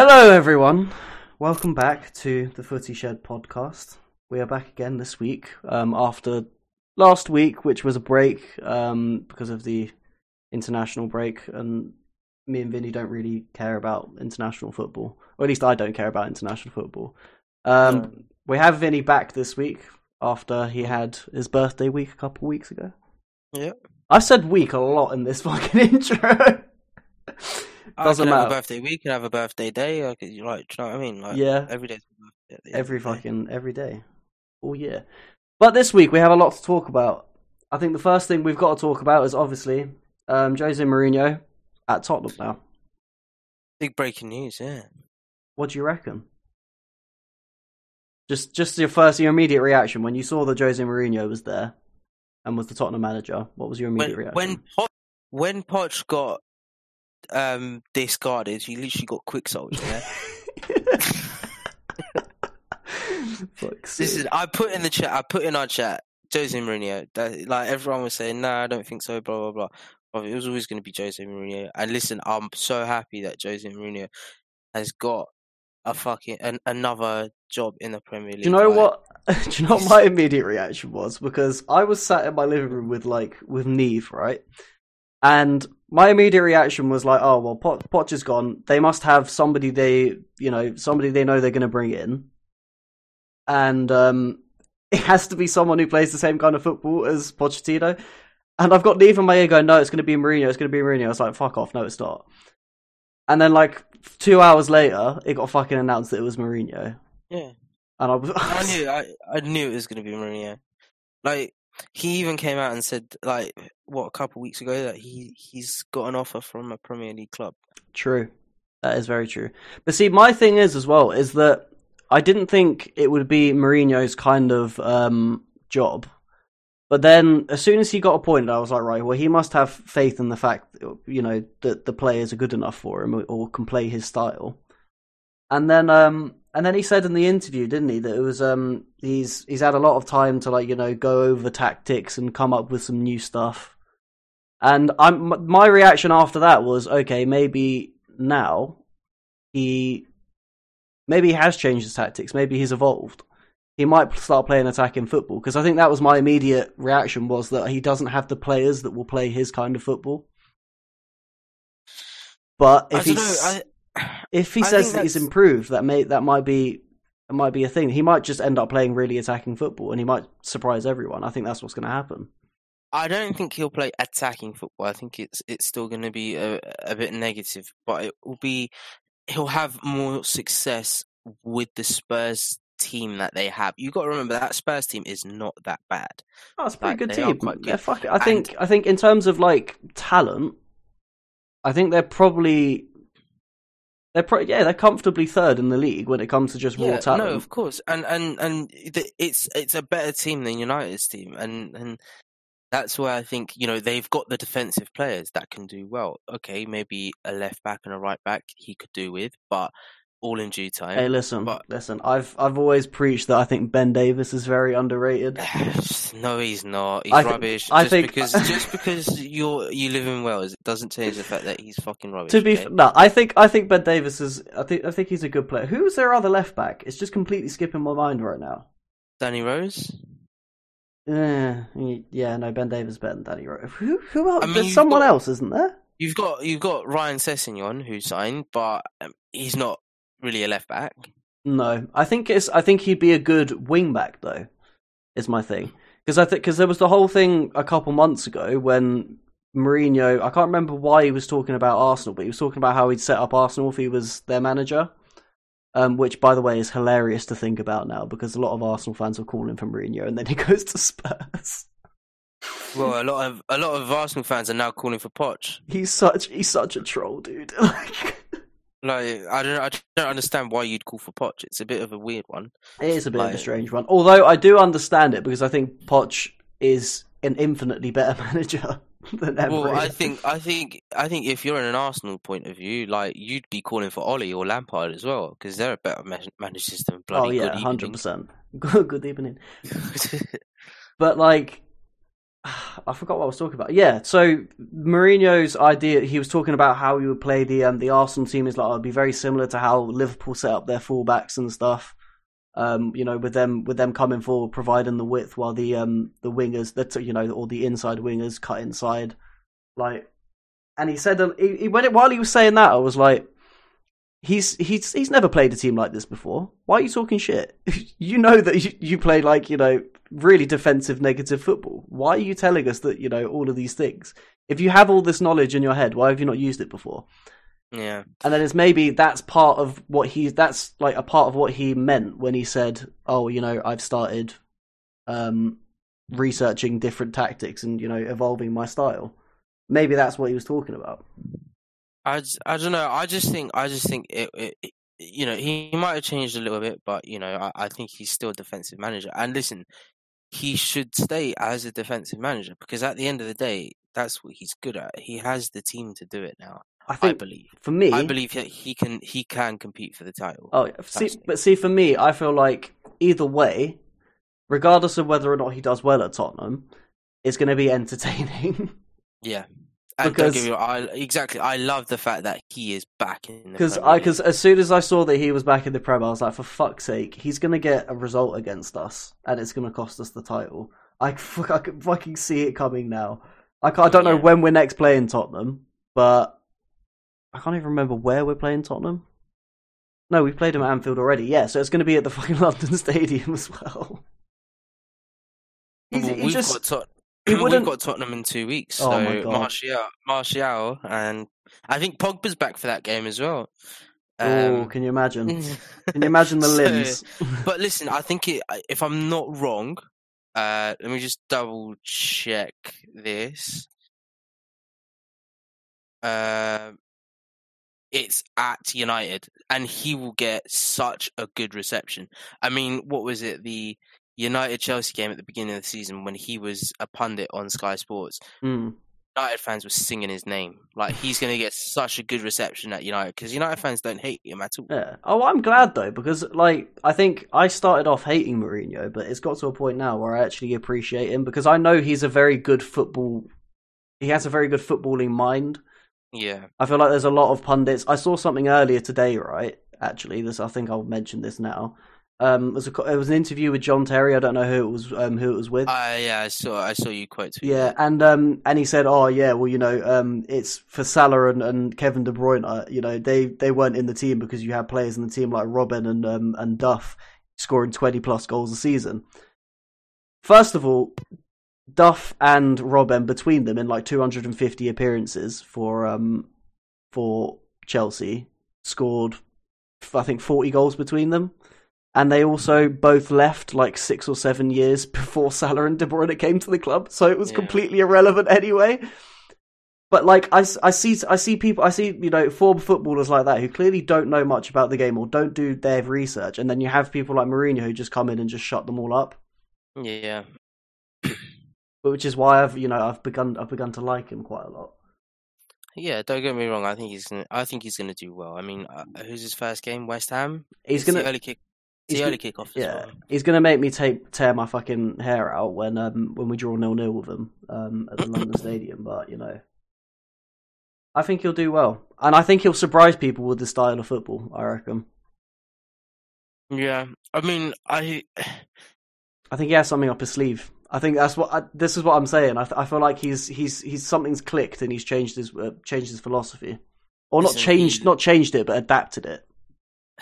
Hello, everyone. Welcome back to the Footy Shed podcast. We are back again this week um, after last week, which was a break um, because of the international break, and me and Vinny don't really care about international football, or at least I don't care about international football. Um, No. We have Vinny back this week after he had his birthday week a couple of weeks ago. Yeah. I've said week a lot in this fucking intro. I Doesn't can have matter. a birthday week, can have a birthday day. I could, like, do you know what I mean? Like, Yeah. Every day's a birthday. at the end every day. fucking every day, all year. But this week we have a lot to talk about. I think the first thing we've got to talk about is obviously um, Jose Mourinho at Tottenham now. Big breaking news, yeah. What do you reckon? Just, just your first, your immediate reaction when you saw that Jose Mourinho was there and was the Tottenham manager. What was your immediate When reaction? when Poch, when Poch got um discarded, You literally got quick sold. Yeah. Is. I put in the chat. I put in our chat. Jose Mourinho. That, like everyone was saying, no, I don't think so. Blah blah blah. But it was always going to be Jose Mourinho. And listen, I'm so happy that Jose Mourinho has got a fucking an, another job in the Premier League. Do you know like- what? Do you know what my immediate reaction was? Because I was sat in my living room with like with Neve, right? And my immediate reaction was like, "Oh well, Pot- Poch is gone. They must have somebody they, you know, somebody they know they're going to bring in, and um, it has to be someone who plays the same kind of football as Pochettino." And I've got Neve in my ear going, "No, it's going to be Mourinho. It's going to be Mourinho." I was like, "Fuck off! No, it's not." And then like two hours later, it got fucking announced that it was Mourinho. Yeah. And I was, I knew I, I knew it was going to be Mourinho. Like he even came out and said like what a couple weeks ago that he he's got an offer from a Premier League club. True. That is very true. But see, my thing is as well is that I didn't think it would be Mourinho's kind of um, job. But then, as soon as he got appointed, I was like, right, well, he must have faith in the fact, you know, that the players are good enough for him or can play his style. And then, um, and then he said in the interview, didn't he, that it was um, he's he's had a lot of time to like you know go over tactics and come up with some new stuff. And I'm my reaction after that was okay, maybe now he maybe he has changed his tactics, maybe he's evolved. He might start playing attacking football because I think that was my immediate reaction was that he doesn't have the players that will play his kind of football. But if I don't know. he's I, if he I says that he's improved, that may that might be that might be a thing. He might just end up playing really attacking football, and he might surprise everyone. I think that's what's going to happen. I don't think he'll play attacking football. I think it's it's still going to be a, a bit negative, but it will be he'll have more success with the Spurs team that they have. You got to remember that Spurs team is not that bad. Oh, it's a pretty Like, good team. quite They're good. fucking- I think. I think in terms of like talent, I think they're probably they're pro- yeah they're comfortably third in the league when it comes to just raw Yeah, talent. no, of course, and and and the- it's it's a better team than United's team, and and that's where I think you know they've got the defensive players that can do well. Okay, maybe a left back and a right back he could do with, but all in due time. Hey, listen, But- listen. I've I've always preached that I think Ben Davies is very underrated. no, he's not. He's I rubbish. I just think- because just because you're you live in Wales, it doesn't change the fact that he's fucking rubbish. To be okay? f- no, I think I think Ben Davies is. I think I think he's a good player. Who's their other left back? It's just completely skipping my mind right now. Danny Rose. Yeah, yeah, no, Ben Davies is better than Danny Rose. Who who else? I mean, There's someone got- else, isn't there? You've got you've got Ryan Sessegnon who signed, but um, he's not really a left back. No, I think it's. I think he'd be a good wing back though. Is my thing because I think because there was the whole thing a couple months ago when Mourinho. I can't remember why he was talking about Arsenal, but he was talking about how he'd set up Arsenal if he was their manager. Um, which, by the way, is hilarious to think about now because a lot of Arsenal fans are calling for Mourinho, and then he goes to Spurs. Well, a lot of a lot of Arsenal fans are now calling for Poch. He's such he's such a troll, dude. Like, Like I don't I don't understand why you'd call for Poch. It's a bit of a weird one. it is a bit of a strange one. Although I do understand it because I think Poch is an infinitely better manager than Emery. Well, I think I think I think if you're in an Arsenal point of view, like you'd be calling for Ollie or Lampard as well because they're a better ma- managers than oh bloody yeah, hundred percent. Good good evening. But like, I forgot what I was talking about. Yeah, so Mourinho's idea, he was talking about how he would play the um, the Arsenal team is like, it'd be very similar to how Liverpool set up their fullbacks and stuff. Um, you know, with them with them coming forward, providing the width while the um the wingers, the you know, or the inside wingers cut inside, like. And he said, um, he, he when it, while he was saying that, I was like, he's he's he's never played a team like this before. Why are you talking shit? you know that you, you play like you know really defensive, negative football. Why are you telling us that you know all of these things? If you have all this knowledge in your head, why have you not used it before? Yeah, And then it's maybe that's part of what he that's like a part of what he meant when he said, "Oh, you know, I've started um researching different tactics and you know evolving my style." Maybe that's what he was talking about. I, I don't know. I just think I just think it, it, it- you know he, he might have changed a little bit, but you know I, I think he's still a defensive manager. And listen, he should stay as a defensive manager because at the end of the day, that's what he's good at. He has the team to do it now. I I believe. for me, I believe that he can he can compete for the title. Oh, see, but see, for me, I feel like either way, regardless of whether or not he does well at Tottenham, it's going to be entertaining. Yeah. And Because- me I exactly I love the fact that he is back in the Because I, because as soon as I saw that he was back in the Prem, I was like, for fuck's sake, he's going to get a result against us, and it's going to cost us the title. I, I can fucking see it coming now. I, can't, I don't know Yeah. when we're next playing Tottenham, but I can't even remember where we're playing Tottenham. No, we've played him at Anfield already. Yeah, so it's going to be at the fucking London Stadium as well. He's, Well, he just got Tot- he we've wouldn't- got Tottenham in two weeks. Oh So my God. Martial, Martial, and I think Pogba's back for that game as well. oh, Um, can you imagine? Can you imagine the so- limbs? but listen, I think it, if I'm not wrong, uh, let me just double check this. Um, it's at United, and he will get such a good reception. I mean, what was it? The United Chelsea game at the beginning of the season when he was a pundit on Sky Sports. Hmm. United fans were singing his name. Like he's going to get such a good reception at United because United fans don't hate him at all. Yeah. Oh, I'm glad though because like I think I started off hating Mourinho, but it's got to a point now where I actually appreciate him because I know he's a very good football. He has a very good footballing mind. Yeah, I feel like there's a lot of pundits. I saw something earlier today, right? Actually, this I think I'll mention this now. Um, it was, a, it was an interview with John Terry. I don't know who it was. Um, who it was with. I yeah, I saw I saw you quote. Yeah, and um, and he said, "Oh yeah, well, you know, um, it's for Salah and, and Kevin De Bruyne. Uh, you know, they they weren't in the team because you had players in the team like Robin and um and Duff scoring twenty plus goals a season. First of all, Duff and Robin between them in like two hundred and fifty appearances for um for Chelsea scored, I think, forty goals between them." And they also both left like six or seven years before Salah and De Bruyne came to the club, so it was Yeah. completely irrelevant anyway. But like I, I see I see people I see you know former footballers like that who clearly don't know much about the game or don't do their research, and then you have people like Mourinho who just come in and just shut them all up. yeah. But which is why I've you know I've begun I've begun to like him quite a lot. Yeah, don't get me wrong. I think he's gonna. I think he's gonna do well. I mean, uh, who's his first game? West Ham. He's It's gonna early kick. The early kick off as yeah well. he's gonna make me take tear my fucking hair out when um when we draw nil nil with him um at the London Stadium. But you know, I think he'll do well, and I think he'll surprise people with the style of football. I reckon. Yeah, I mean, I. I think he has something up his sleeve. I think that's what I, this is what I'm saying. I, I feel like he's he's he's something's clicked and he's changed his uh, changed his philosophy, or not changed he- not changed it, but adapted it.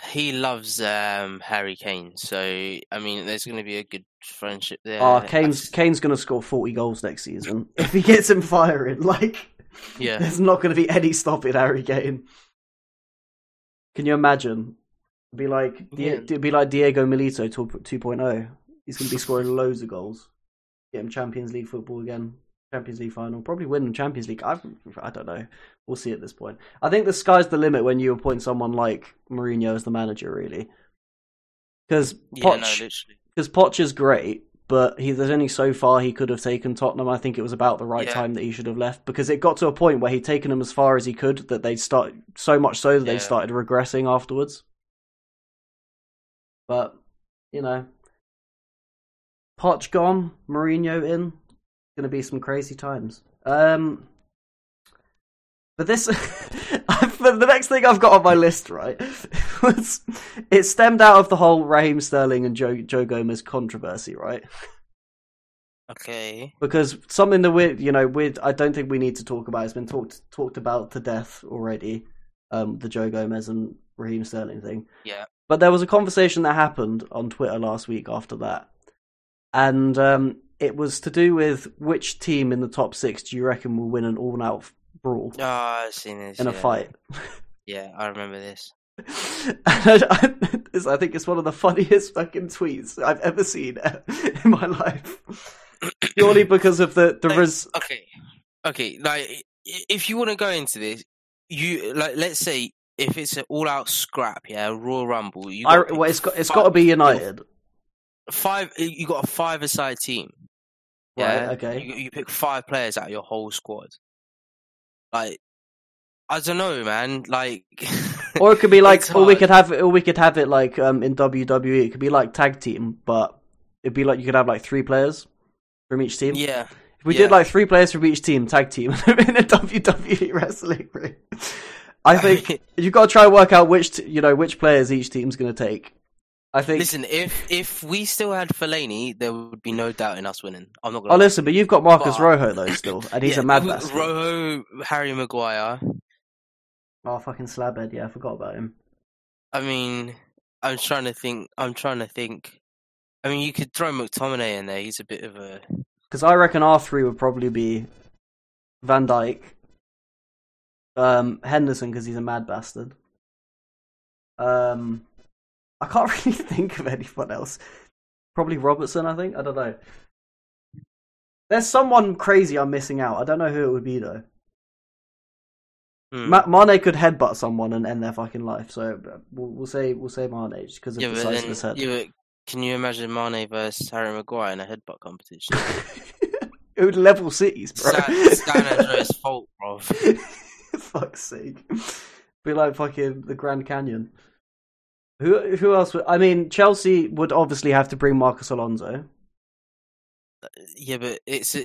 He loves um, Harry Kane, so I mean, there's going to be a good friendship there. Oh, Kane's Kane's gonna score 40 goals next season if he gets him firing. Like, Yeah. there's not gonna be any stopping Harry Kane. Can you imagine? It'd be like Yeah. it'd be like Diego Milito 2.0. He's gonna be scoring loads of goals. Get him Champions League football again. Champions League final. Probably win the Champions League. I I don't know. We'll see at this point. I think the sky's the limit when you appoint someone like Mourinho as the manager, really. Because Yeah, no, Poch, because Poch is great, but he there's only so far he could have taken Tottenham. I think it was about the right Yeah. time that he should have left because it got to a point where he'd taken them as far as he could that they start so much so that they started regressing afterwards. But you know, Poch gone, Mourinho in. Going to be some crazy times. Um, but this, the next thing I've got on my list, right, was it stemmed out of the whole Raheem Sterling and Joe Joe Gomez controversy, right? Okay. Because something that we, you know, we I don't think we need to talk about. It's been talked talked about to death already. Um, the Joe Gomez and Raheem Sterling thing. Yeah. But there was a conversation that happened on Twitter last week after that, and um, it was to do with which team in the top six do you reckon will win an all-out brawl Oh, I've seen this. in a fight? Yeah, I remember this. And I, I, I think it's one of the funniest fucking tweets I've ever seen in my life. Purely because of the the Like, res- Okay. Okay, like if you want to go into this, you like let's say if it's an all-out scrap, yeah, Royal Rumble. You I, well, it's got it's got to be United. Five. You got a five-a-side team. Right, Yeah. okay. You, you pick five players out of your whole squad. Like, I don't know, man. Like, Or it could be like, or we could have, or we could have it like um in WWE. It could be like tag team, but it'd be like you could have like three players from each team. yeah, If we yeah. did like three players from each team, tag team in a WWE wrestling ring, I think you've got to try and work out which t- you know which players each team's going to take. I think. Listen, if if we still had Fellaini, there would be no doubt in us winning. I'm not gonna. oh, listen, but you've got Marcus But- Rojo though still, and he's Yeah, a mad bastard. Rojo, Harry Maguire. Oh, fucking slabhead! Yeah, I forgot about him. I mean, I'm trying to think. I'm trying to think. I mean, you could throw McTominay in there. He's a bit of a. Because I reckon R three would probably be Van Dijk, um, Henderson because he's a mad bastard. Um, I can't really think of anyone else. Probably Robertson, I think. I don't know. There's someone crazy I'm missing out. I don't know who it would be though. Hmm. Ma- Mane could headbutt someone and end their fucking life. So uh, we'll, we'll say we'll say Mane because of yeah, the size of his head. but can you imagine Mane versus Harry Maguire in a headbutt competition? it would level cities, bro. Stan, San Andreas' fault, bro. Fuck's sake. Be like fucking the Grand Canyon. Who who else would I mean Chelsea would obviously have to bring Marcos Alonso. Yeah, but it's uh,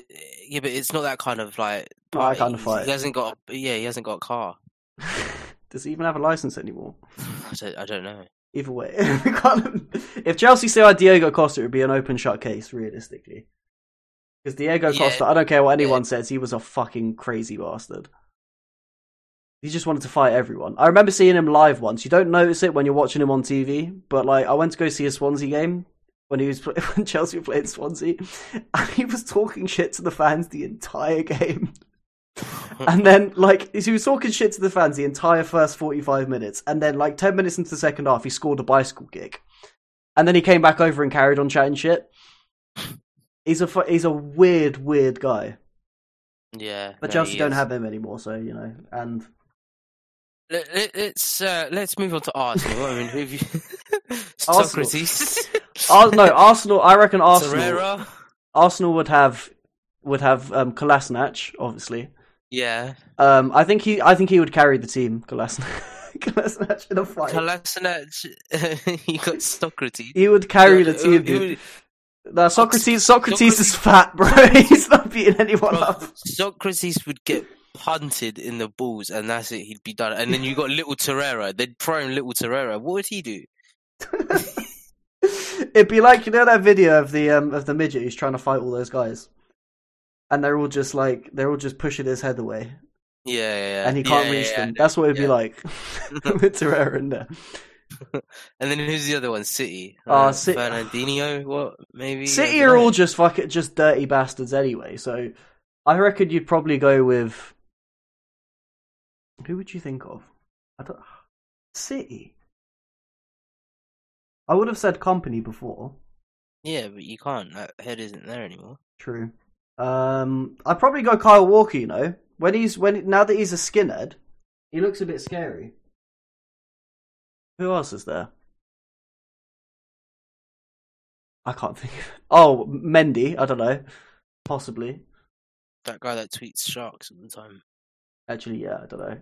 yeah, but it's not that kind of like. Oh, that kind of fight. He hasn't got. Yeah, he hasn't got a car. Does he even have a license anymore? I don't. I don't know. Either way, if Chelsea still had Diego Costa, it would be an open shut case, realistically. Because Diego Yeah. Costa, I don't care what anyone Yeah. says, he was a fucking crazy bastard. He just wanted to fight everyone. I remember seeing him live once. You don't notice it when you're watching him on TV, but like I went to go see a Swansea game when he was when Chelsea were playing Swansea, and he was talking shit to the fans the entire game. And then, like, he was talking shit to the fans the entire first 45 minutes. And then, like, 10 minutes into the second half, he scored a bicycle kick. And then he came back over and carried on chatting shit. He's a, he's a weird, weird guy. Yeah, But no, Chelsea don't have him anymore, so, you know. And Let, let's uh, let's move on to Arsenal. I mean, who you? Sokratis. Ar- no, Arsenal, I reckon Arsenal, Torreira. Arsenal would have, would have, um, Kolasinac, obviously. Yeah, Um, I think he, I think he would carry the team, Kolasinac, Kolasinac in a fight. Kolasinac. you got Sokratis. he would carry the team, dude. No, Sokratis. Sokratis is fat, bro. He's not beating anyone Bro, up. Sokratis would get punted in the balls, and that's it. He'd be done. And then you got little Torreira. They'd throw him little Torreira. What would he do? It'd be like you know that video of the um of the midget who's trying to fight all those guys, and they're all just like they're all just pushing his head away, Yeah, yeah, yeah. and he can't Yeah, reach yeah, them. That's what it'd be like with Torreira in there. And then who's the other one? City. Ah, Uh, City- Fernandinho. What? Maybe. City are dunno. all just fuck it, just dirty bastards anyway. So I reckon you'd probably go with who would you think of? I don't City. I would have said Kompany before. Yeah, but you can't. That head isn't there anymore. True. Um, I'd probably go Kyle Walker. You know, when he's when now that he's a skinhead, he looks a bit scary. Who else is there? I can't think. Of... Oh, Mendy. I don't know. Possibly. That guy that tweets sharks all the time. Actually, yeah, I don't know.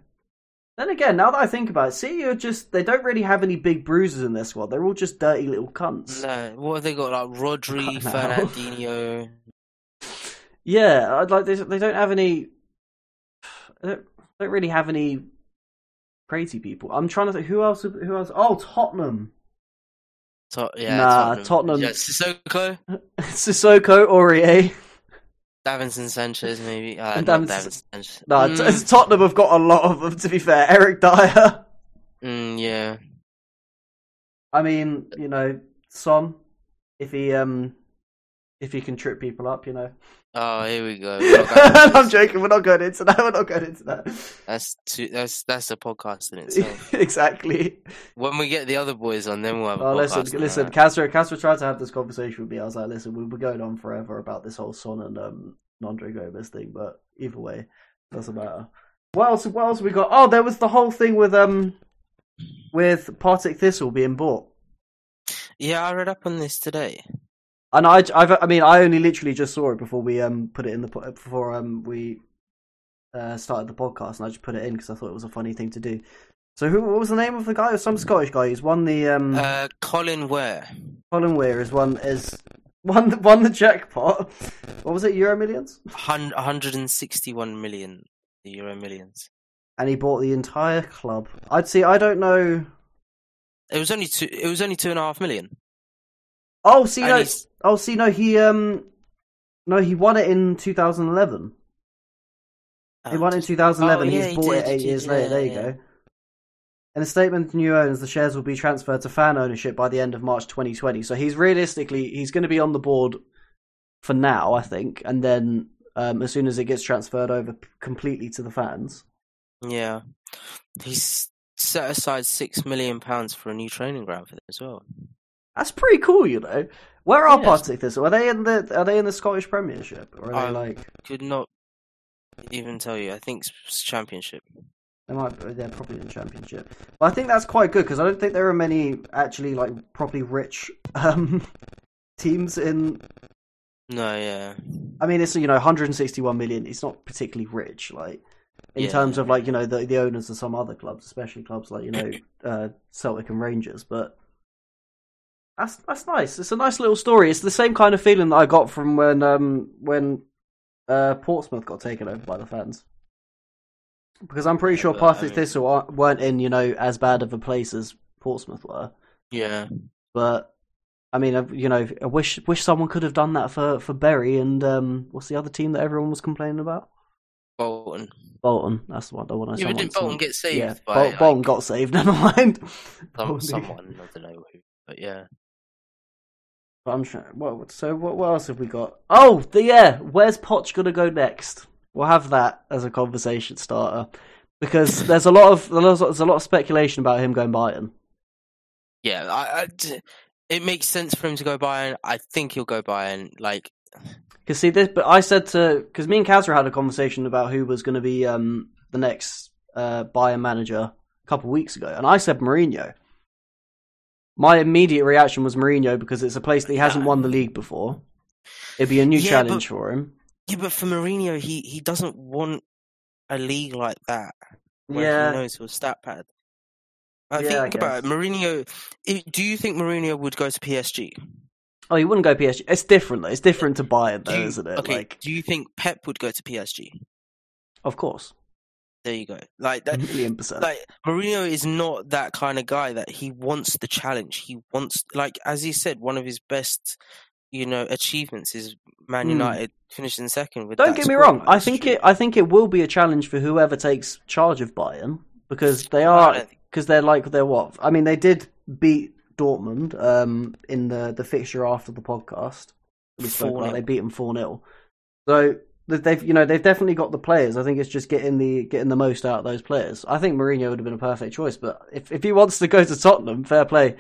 Then again, now that I think about it, City are just they don't really have any big bruises in their squad. They're all just dirty little cunts. No, what have they got? Like Rodri. Fernandinho. Yeah, I'd like they, they don't have any. They don't, don't really have any crazy people. I'm trying to think who else. Who else? Oh, Tottenham. Tot- yeah, Nah, Tottenham- Yeah, Sissoko, Sissoko, Aurier. Davinson Sanchez, maybe. Uh, And not Davinson- Davinson Sanchez. No, Mm, t- Tottenham have got a lot of them. To be fair, Eric Dier. mm, yeah. I mean, you know, Son. If he um, if he can trip people up, you know. Oh, here we go. We're not going into I'm joking. We're not going into that. We're not going into that. That's too, that's that's a podcast in itself. exactly. when we get the other boys on, then we'll have a Oh, listen, listen. Castro, Castro tried to have this conversation with me. I was like, listen, we were going on forever about this whole Son and um, Andre Gomes thing, but either way, doesn't matter. What else? What else we got? Oh, there was the whole thing with um, with Partick Thistle being bought. Yeah, I read up on this today. And I, I've, I mean, I only literally just saw it before we um put it in the po- before um we uh started the podcast, and I just put it in because I thought it was a funny thing to do. So, who? What was the name of the guy? It was some Scottish guy. He's won the um. Uh, Colin Weir. Colin Weir is one is won won the jackpot. What was it? Euro Millions, 161 million the Euro millions. and he bought the entire club. I'd see. I don't know. It was only two. It was only two and a half million. Oh, see, And no. he's- Oh, see, no. He um, no, he won it in 2011. He won it in 2011. Oh, yeah, He's he bought did, it eight did, years later. yeah, There you go. In a statement to new owners, the shares will be transferred to fan ownership by the end of March 2020. So he's realistically he's going to be on the board for now, I think, and then um, as soon as it gets transferred over completely to the fans. Yeah, he's set aside six million pounds for a new training ground for them as well. That's pretty cool, you know. Where are Yeah, Partick Thistle? Are they in the Are they in the Scottish Premiership, or are they Um, like Could not even tell you. I think it's championship. they might? They're probably in Championship. But I think that's quite good because I don't think there are many actually like properly rich um, teams in No, yeah, I mean, it's you know 161 million. It's not particularly rich, like in Yeah. terms of like you know the the owners of some other clubs, especially clubs like you know uh, Celtic and Rangers. But that's that's nice. It's a nice little story. It's the same kind of feeling that I got from when um when uh, Portsmouth got taken over by the fans. Because I'm pretty Yeah, sure Partick I mean- Thistle weren't in you know as bad of a place as Portsmouth were. yeah. But I mean, I- you know, I wish wish someone could have done that for for Bury and um, what's the other team that everyone was complaining about? Bolton. Bolton. That's the one. The one I Yeah, didn't Bolton someone- get saved Yeah, by Bol- like, Bolton got saved. Never mind. some, Bolton- someone? I don't know who, but yeah. I'm trying. What? So what? What else have we got? Oh, the yeah. Where's Poch gonna go next? We'll have that as a conversation starter because there's a lot of there's a lot of speculation about him going Bayern. Yeah, I, I it makes sense for him to go Bayern. I think he'll go Bayern. Like, Because see this, but I said to because me and Kazra had a conversation about who was going to be um, the next uh, Bayern manager a couple of weeks ago, and I said Mourinho. My immediate reaction was Mourinho because it's a place that he hasn't won the league before. It'd be a new Yeah, challenge but- for him. yeah, but for Mourinho, he he doesn't want a league like that. Where Yeah. he knows he'll stat pad. I Yeah, I think about it. Mourinho. do you think Mourinho would go to PSG? Oh, he wouldn't go PSG. It's different though. It's different to Bayern though, you- isn't it? Okay. Like, Do you think Pep would go to PSG? of course, There you go. Like that. million percent. like Mourinho is not that kind of guy that he wants the challenge. He wants like as he said, one of his best, you know, achievements is Man Hmm. United finishing second with Don't get me wrong. I think year. it. I think it will be a challenge for whoever takes charge of Bayern because they are because they're like they're what? I mean, they did beat Dortmund um, in the the fixture after the podcast. We spoke about they beat them four 0 So they've you know they've definitely got the players. I think it's just getting the getting the most out of those players. I think Mourinho would have been a perfect choice, but if if he wants to go to Tottenham, fair play.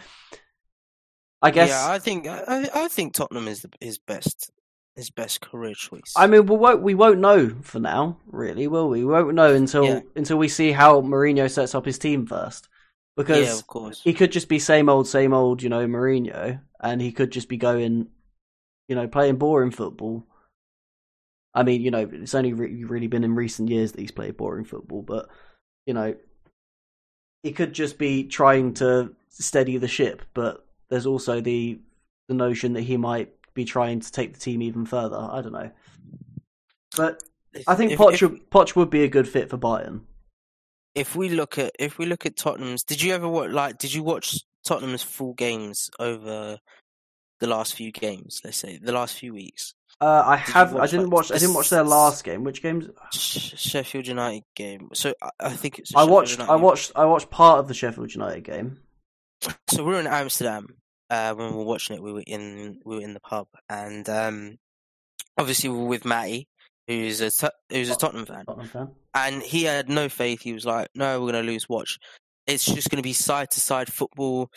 I guess. Yeah, I think I, I think Tottenham is the, his best his best career choice. I mean, we won't we won't know for now, really, will we? We won't know until Yeah. until we see how Mourinho sets up his team first, because yeah, of course. he could just be same old, same old, you know, Mourinho, and he could just be going, you know, playing boring football. I mean, you know, it's only re- really been in recent years that he's played boring football, but you know, he could just be trying to steady the ship. But there's also the the notion that he might be trying to take the team even further. I don't know. But I think if, Poch, if, would- Poch would be a good fit for Bayern. if we look at if we look at Tottenham's, did you ever watch like did you watch Tottenham's full games over the last few games? Let's say the last few weeks. Uh, I Did have. I didn't watch. I didn't watch their last game. Which games? Sheffield United game. So I, I think it's. I watched. United I game. watched. I watched part of the Sheffield United game. So we were in Amsterdam uh, when we were watching it. We were in we were in the pub, and um, obviously we were with Matty, who's a who's a Tottenham fan, Tottenham fan. and he had no faith. He was like, "No, we're going to lose. Watch, it's just going to be side to side football.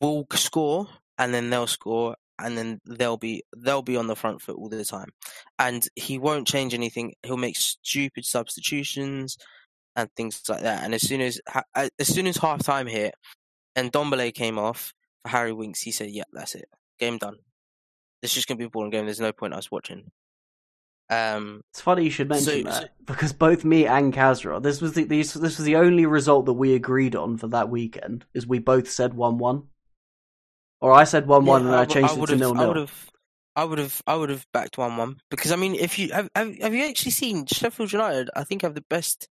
We'll score, and then they'll score." And then they'll be they'll be on the front foot all the time, and he won't change anything. He'll make stupid substitutions and things like that. And as soon as as soon as half time hit, and Dombele came off for Harry Winks, he said, "Yeah, that's it. Game done. It's just gonna be a boring game. There's no point us watching." Um, It's funny you should mention So- that so- because both me and Kazra, this was the these, this was the only result that we agreed on for that weekend. Is we both said one one, or I said one one yeah, and I changed it to nil I would nil. have, I would have, I would have backed one one because I mean, if you have, have, have you actually seen Sheffield United? I think have the best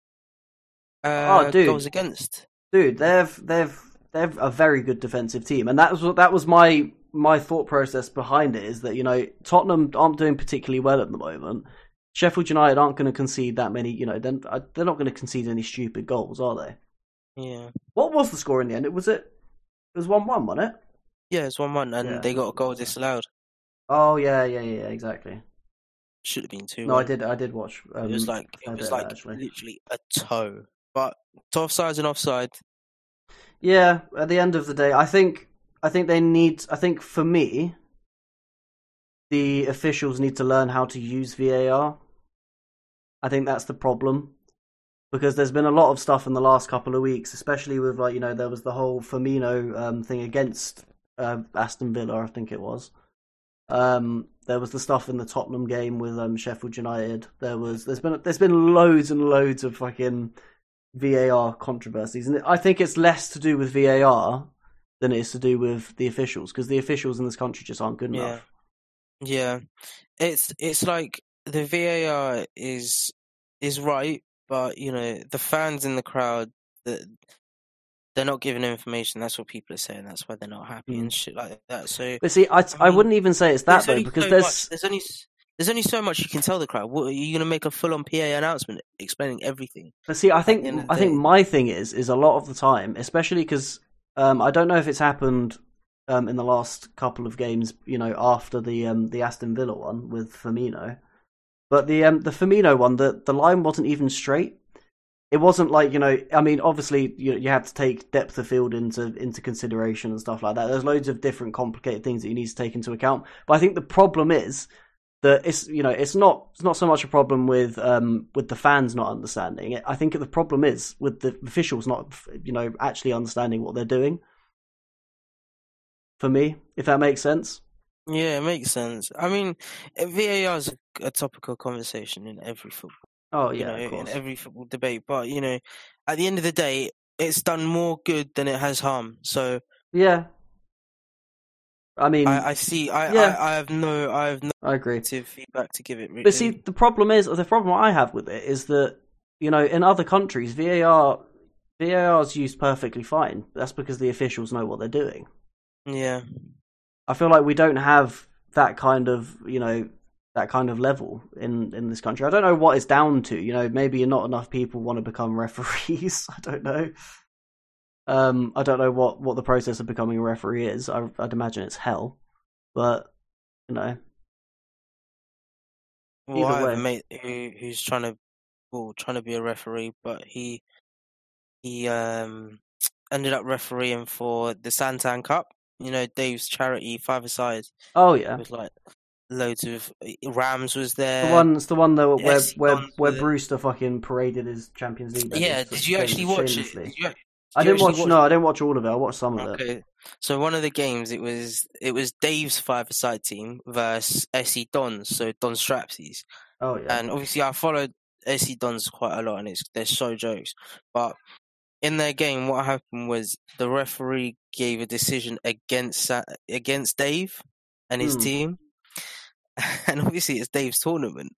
uh, Oh, dude. goals against. Dude, they've they've they're a very good defensive team, and that was what that was my my thought process behind it. Is that you know Tottenham aren't doing particularly well at the moment. Sheffield United aren't going to concede that many. You know, they're, uh, they're not going to concede any stupid goals, are they? Yeah, What was the score in the end? It was it. It was one one, wasn't it? Yeah, it's one one, and Yeah. they got a goal disallowed. Oh yeah, yeah, yeah, exactly. Should have been two. No, I did. I did watch. Um, It was like I it was did, like actually. literally a toe, but to offsides and offside. Yeah, at the end of the day, I think I think they need. I think for me, the officials need to learn how to use VAR. I think that's the problem because there's been a lot of stuff in the last couple of weeks, especially with like you know there was the whole Firmino um, thing against uh, Aston Villa, I think it was. Um, there was the stuff in the Tottenham game with um, Sheffield United. There was there's been there's been loads and loads of fucking VAR controversies, and I think it's less to do with VAR than it is to do with the officials because the officials in this country just aren't good Yeah. enough. Yeah, it's it's like the VAR is is right, but you know the fans in the crowd that they're not giving information. That's what people are saying. That's why they're not happy Mm. and shit like that. So But see, I, I, mean, wouldn't even say it's that though because so there's much, there's only there's only so much you can tell the crowd. What are you going to make a full on PA announcement explaining everything? But see, I think the end of the I think my thing is is a lot of the time, especially because um, I don't know if it's happened um, in the last couple of games, you know, after the um, the Aston Villa one with Firmino, but the um, the Firmino one, the the line wasn't even straight. It wasn't like you know, I mean, obviously you you have to take depth of field into into consideration and stuff like that. There's loads of different complicated things that you need to take into account. But I think the problem is that it's you know it's not it's not so much a problem with um with the fans not understanding it. I think the problem is with the officials not you know actually understanding what they're doing. For me, if that makes sense. Yeah, it makes sense. I mean, VAR is a topical conversation in every football. Oh you yeah, know, of in every football debate. But you know, at the end of the day, it's done more good than it has harm. So Yeah. I mean, I, I, see. I, Yeah. I, I have no, I have no I agree. negative feedback to give it. Really. But see, the problem is the problem I have with it is that you know in other countries VAR VAR is used perfectly fine. That's because the officials know what they're doing. yeah, I feel like we don't have that kind of you know that kind of level in in this country. I don't know what it's down to. You know, maybe not enough people want to become referees. I don't know. Um, I don't know what what the process of becoming a referee is. I, I'd imagine it's hell, but you know, well, I have a mate who who's trying to, well, trying to be a referee, but he he um ended up refereeing for the Santan Cup. You know, Dave's charity five aside. oh yeah, It was like loads of Rams was there. the one it's the one that where where where it. Brewster fucking paraded his Champions League. Yeah, did you actually watch it? Did you, did I didn't watch. No, I didn't watch all of it. I watched some of it. Okay, so one of the games it was it was Dave's five-a-side team versus SE Dons, so Don Strapsies, Oh yeah. and obviously I followed SE Dons quite a lot, and it's they're so jokes. But in their game, what happened was the referee gave a decision against against Dave and his Hmm. team, and obviously it's Dave's tournament.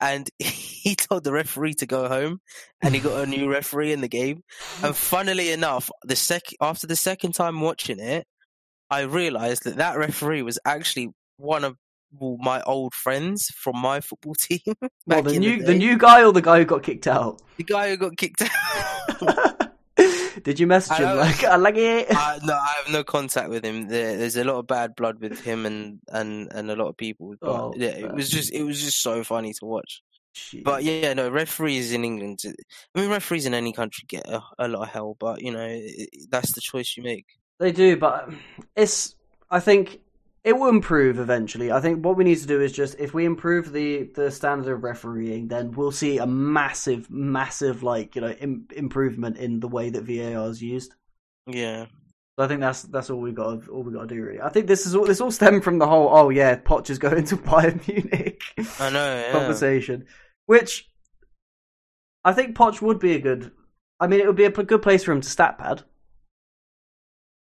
and he told the referee to go home, and he got a new referee in the game. And funnily enough, the sec after the second time watching it, I realised that that referee was actually one of my old friends from my football team. Well, the new the, the new guy or the guy who got kicked out? the guy who got kicked out. Did you message him like I like it? I, no, I have no contact with him. There, there's a lot of bad blood with him and and and a lot of people. But Oh, yeah, it was just it was just so funny to watch. Shit. But yeah, no, referees in England. I mean, referees in any country get a, a lot of hell, but you know it, that's the choice you make. They do, but it's. I think it will improve eventually. I think what we need to do is just if we improve the the standard of refereeing, then we'll see a massive, massive like you know Im- improvement in the way that VAR is used. Yeah, So I think that's that's all we got all we got to do really. I think this is all this all stemmed from the whole oh yeah Poch is going to Bayern Munich I know. Yeah. conversation, which I think Poch would be a good. I mean, it would be a good place for him to stat pad.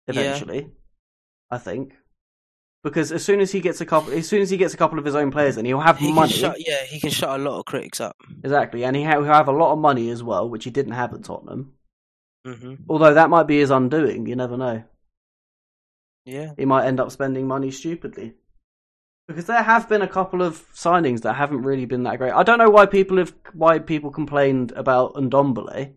Yeah. Eventually, I think, because as soon as he gets a couple, as soon as he gets a couple of his own players, then he'll have He money. shut, yeah, he can shut a lot of critics up. Exactly, and he ha- he'll have a lot of money as well, which he didn't have at Tottenham. hmm Although that might be his undoing. You never know. Yeah, he might end up spending money stupidly. Because there have been a couple of signings that haven't really been that great. I don't know why people have why people complained about Ndombele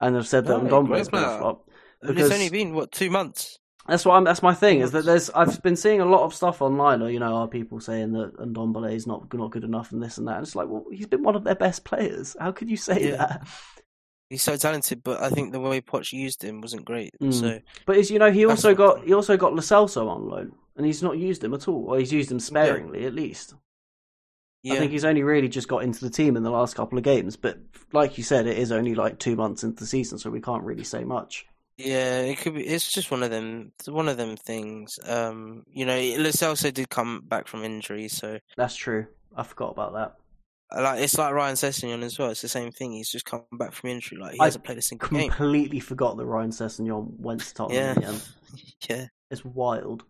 and have said that No, Ndombele's great been a flop. And Because- it's only been what two months. That's what I'm, that's my thing is that there's I've been seeing a lot of stuff online. Or, you know, are people saying that Ndombele is not not good enough and this and that. And it's like, well, he's been one of their best players. How could you say Yeah. that? He's so talented, but I think the way Poch used him wasn't great. Mm. So But is you know he also got he also got Lo Celso on loan and he's not used him at all. Or he's used him sparingly at least. yeah, I think he's only really just got into the team in the last couple of games. But like you said, it is only like two months into the season, so we can't really say much. Yeah, it could be. It's just one of them. One of them things. Um, you know, Celso did come back from injury, so That's true. I forgot about that. like it's like Ryan Sessegnon as well. It's the same thing. He's just come back from injury. Like he I hasn't played a single game. Completely forgot that Ryan Sessegnon went to Tottenham Yeah, again. yeah, It's wild.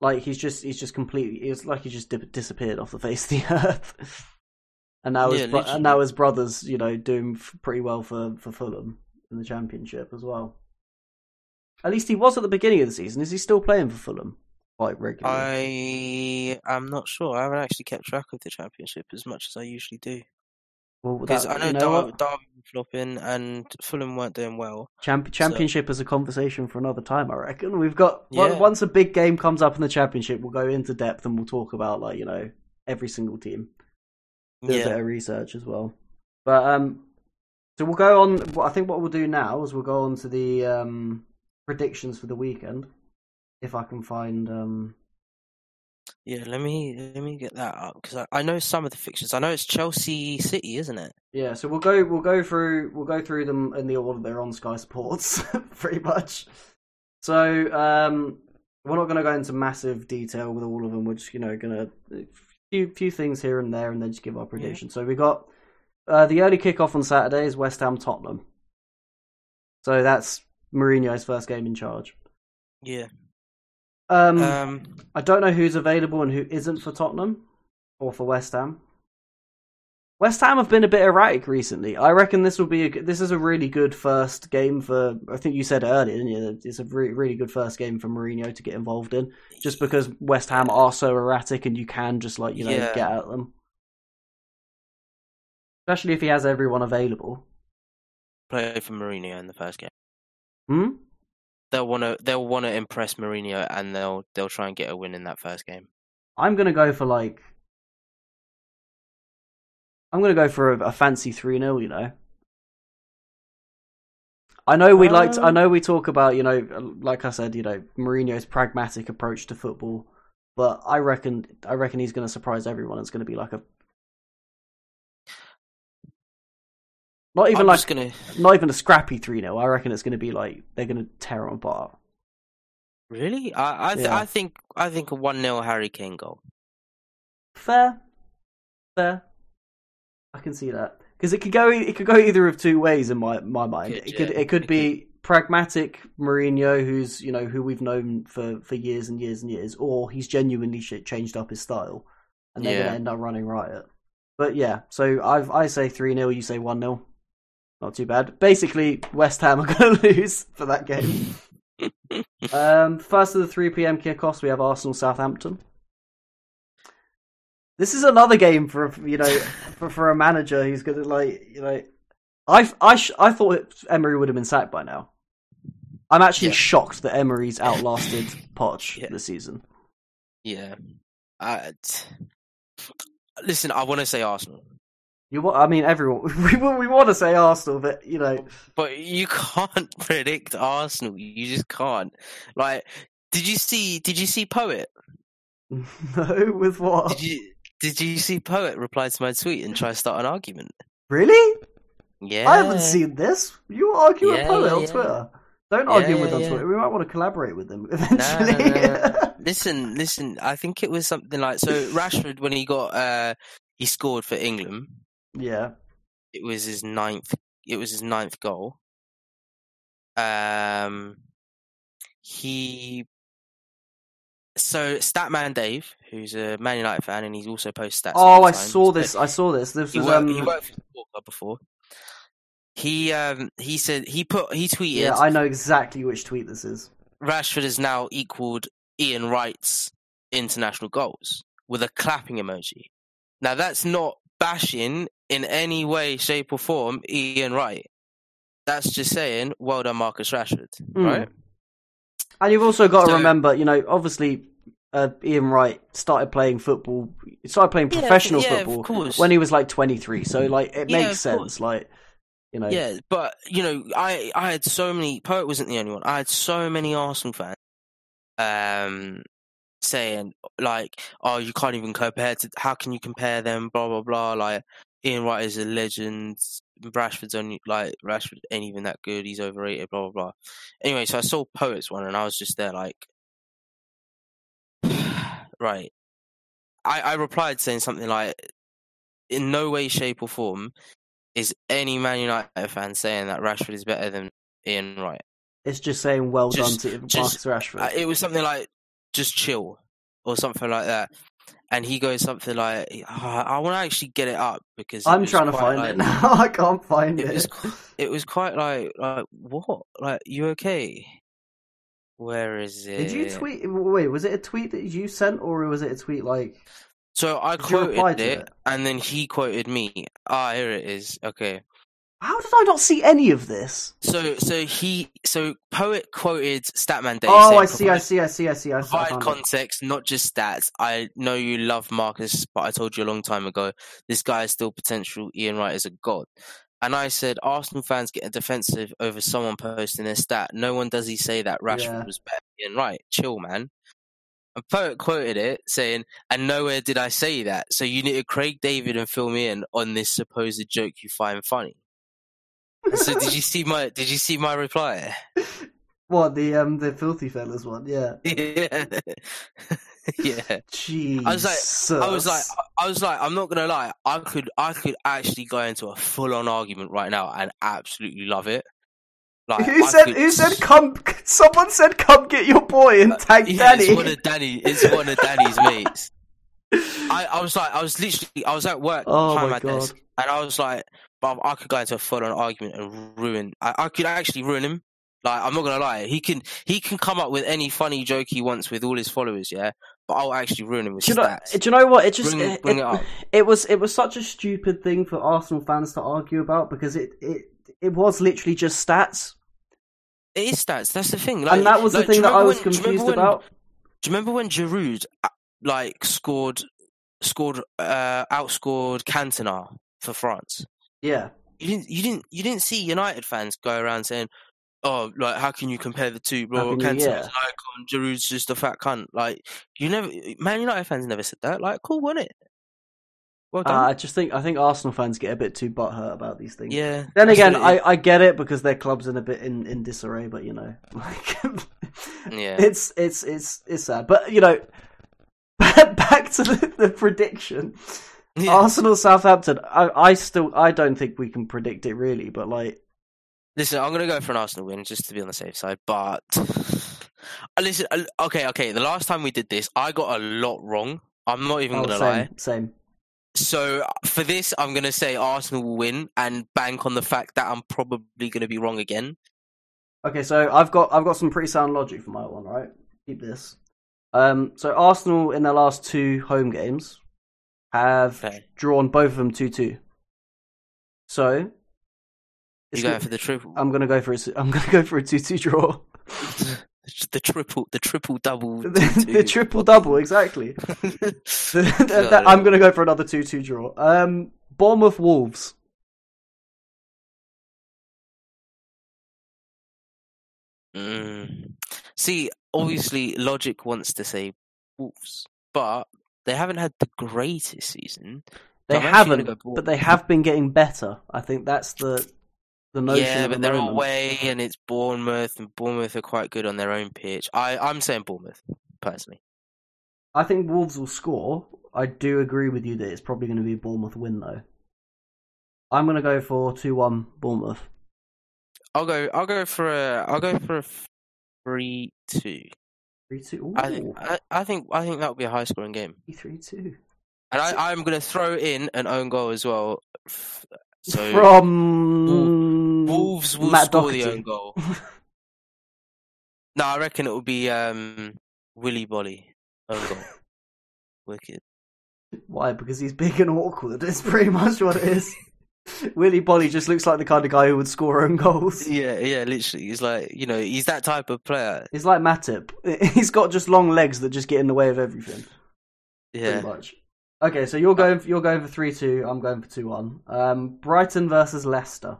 Like he's just he's just completely. It's like he just disappeared off the face of the earth. And now his Yeah, bro- and now his brothers, you know, doing f- pretty well for for Fulham in the Championship as well. At least he was at the beginning of the season. Is he still playing for Fulham quite regularly? I am not sure. I haven't actually kept track of the championship as much as I usually do well, because that- I know, you know Dar-? Derby were flopping and Fulham weren't doing well. Champ- championship is a conversation for another time, I reckon. We've got Yeah. once a big game comes up in the championship, we'll go into depth and we'll talk about like you know every single team, do a bit Yeah, of research as well. But um, so we'll go on. I think what we'll do now is we'll go on to the um predictions for the weekend, if I can find um. yeah. Let me let me get that up because I, I know some of the fixtures. I know it's Chelsea City, isn't it? Yeah, so we'll go we'll go through we'll go through them in the order they're on Sky Sports, pretty much. So um, we're not going to go into massive detail with all of them. We're just you know going to few few things here and there, and then just give our prediction. So we got uh, the early kickoff on Saturday is West Ham Tottenham. So that's Mourinho's first game in charge. Yeah. Um, Um. I don't know who's available and who isn't for Tottenham or for West Ham. West Ham have been a bit erratic recently. I reckon this will be a, this is a really good first game for. I think you said earlier, didn't you? that It's a really really good first game for Mourinho to get involved in, just because West Ham are so erratic and you can just like you know Yeah. get at them, especially if he has everyone available. play for Mourinho in the first game. Hmm. They'll want to they'll want to impress Mourinho and they'll they'll try and get a win in that first game. I'm gonna go for like. I'm gonna go for a, a fancy three 0 You know. I know we like. To, I Um, know we talk about you know, like I said, you know, Mourinho's pragmatic approach to football, but I reckon, I reckon he's going to surprise everyone. It's going to be like a, not even I'm like, gonna not even a scrappy three 0 I reckon it's going to be like they're going to tear them apart. really. I I, th- Yeah. I think I think a one 0 Harry Kane goal. Fair, fair. I can see that because it could go. It could go either of two ways in my my mind. Could, it could. yeah. It could be pragmatic Mourinho, who's you know who we've known for for years and years and years, or he's genuinely shit changed up his style, and they're Yeah. gonna end up running riot. But yeah, so I I say three 0 you say one 0 Not too bad. Basically, West Ham are going to lose for that game. um, first of the three PM kickoffs, we have Arsenal Southampton. This is another game for you know for, for a manager who's going to like you know. I I sh- I thought Emery would have been sacked by now. I'm actually Yeah. shocked that Emery's outlasted Poch Yeah. this season. Yeah. I, t- listen, I want to say Arsenal, You, wa- I mean, everyone we we want to say Arsenal, but you know, but you can't predict Arsenal. You just can't. Like, did you see? Did you see Poet? no, with what? Did you? Did you see Poet reply to my tweet and try to start an argument? Really? Yeah. I haven't seen this. You argue with Yeah, Poet yeah, on yeah. Twitter. Don't Yeah, argue with yeah, on yeah. Twitter. We might want to collaborate with them No, eventually. no, no. listen, listen. I think it was something like so. Rashford, when he got, uh he scored for England. Yeah. It was his ninth. It was his ninth goal. Um, he. So Statman Dave, who's a Man United fan, and he's also post stats. Oh, I saw this. I saw this. This He was worked, um. he worked for the Sport Club before. He um he said he put he tweeted Yeah, I know exactly which tweet this is. Rashford has now equaled Ian Wright's international goals with a clapping emoji. Now that's not bashing in any way, shape, or form Ian Wright. That's just saying, well done, Marcus Rashford, Hmm. right? And you've also got to So- remember, you know, obviously, uh, Ian Wright started playing football. Started playing professional yeah, of football when he was like 23. So, like, it Yeah, makes sense. course. Like, you know, Yeah, but you know, I I had so many. Poet wasn't the only one. I had so many Arsenal fans, um, saying like, "Oh, you can't even compare to. How can you compare them? Blah blah blah. Like, Ian Wright is a legend. Rashford's only like Rashford ain't even that good. He's overrated. Blah blah blah. Anyway, so I saw Poet's one, and I was just there like, right. I I replied saying something like, in no way, shape, or form is any Man United fan saying that Rashford is better than Ian Wright. it's just saying well Just- done to just- Marcus Rashford. Uh, it was something like just chill or something like that. And he goes something like, "Ah, I want to actually get it up because I'm trying to find like- it now. I can't find It it. was it was quite like like what like you okay? Where is it? Did you tweet? Wait, was it a tweet that you sent, or was it a tweet like? So I Did you reply quoted it, it? and then he quoted me. Ah, here it is. Okay. How did I not see any of this? So so he so poet quoted Statman Dave. oh, I see, I see, I see, I see. I, I Provide it. context, not just stats. I know you love Marcus, but I told you a long time ago this guy is still potential. Ian Wright is a god. And I said, Arsenal fans getting defensive over someone posting their stat. No one does he say that Rashford Yeah. was better than Ian Wright. Chill, man. And Poet quoted it saying, and nowhere did I say that. So you need to Craig David and fill me in on this supposed joke you find funny. So did you see my did you see my reply? What the um the filthy fellas one? Yeah. yeah. yeah. Jesus. I was like- I was like, I was like, I'm not gonna lie. I could, I could actually go into a full-on argument right now and absolutely love it. Like, who I said? could- Who said? Come. Someone said, "Come get your boy and tag Yeah, Danny." it's one of Danny. It's one of Danny's mates. I, I was like, I was literally, I was at work Oh behind my my God. desk, and I was like, but I could go into a full-on argument and ruin. I, I could actually ruin him. Like, I'm not gonna lie. He can, he can come up with any funny joke he wants with all his followers. Yeah, but I'll actually ruin him with do you know? stats. Do you know what? It just bring, it, bring it, it up. it was it was such a stupid thing for Arsenal fans to argue about because it it it was literally just stats, It is stats. That's the thing. Like, and that was the like, do thing that I was when- do confused when- about. Do you remember when Giroud uh, like scored, scored, uh, outscored Cantona for France? Yeah, You didn't, you didn't, you didn't see United fans go around saying, "Oh, like how can you compare the two? Bro, How can you- Cantona's yeah. an icon, Giroud's just a fat cunt." Like you never, Man United fans never said that. Like, cool, wasn't it? Well uh, done. I just think I think Arsenal fans get a bit too butthurt about these things. yeah. Then again, I, I get it because their club's in a bit in, in disarray, but you know, like, Yeah. it's it's it's it's sad. But you know, back to the, the prediction. Yeah. Arsenal Southampton. I, I still I don't think we can predict it really, but like, Listen, I'm gonna go for an Arsenal win just to be on the safe side. But listen, uh, okay, okay. The last time we did this, I got a lot wrong. I'm not even oh, gonna same lie. same. So for this, I'm going to say Arsenal will win and bank on the fact that I'm probably going to be wrong again. Okay, so I've got I've got some pretty sound logic for my one, right? Keep this. Um, so Arsenal in their last two home games have Okay. drawn both of them two two. So You going for the triple, I'm gonna go for a I'm gonna go for a two two draw. the triple, the triple double, the, the triple double, exactly. That- that- I'm gonna go for another two two draw. Um, Bournemouth Wolves. Mm. See, obviously, logic wants to say Wolves, but they haven't had the greatest season. They I'm actually gonna haven't, go but they have been getting better. I think that's the the notion. Yeah, but the they're moment. away, and it's Bournemouth, and Bournemouth are quite good on their own pitch. I, I'm saying Bournemouth personally. I think Wolves will score. I do agree with you that it's probably going to be a Bournemouth win, though. I'm going to go for two one Bournemouth. I'll go. I'll go for a. I'll go for a three two. Three two. I think. I, I think. I think that would be a high scoring game, three two. and I, I'm going to throw in an own goal as well. So From Wolves will Matt score Doherty. the own goal. no, I reckon it will be um, Willy Boly own goal. Wicked. Why? Because he's big and awkward. It's pretty much what it is. Willy Boly just looks like the kind of guy who would score own goals. Yeah, yeah, literally. He's like, you know, he's that type of player. He's like Matip. He's got just long legs that just get in the way of everything. Yeah. pretty much. Okay, so you're going you're going for three two. I'm going for two one. Um, Brighton versus Leicester.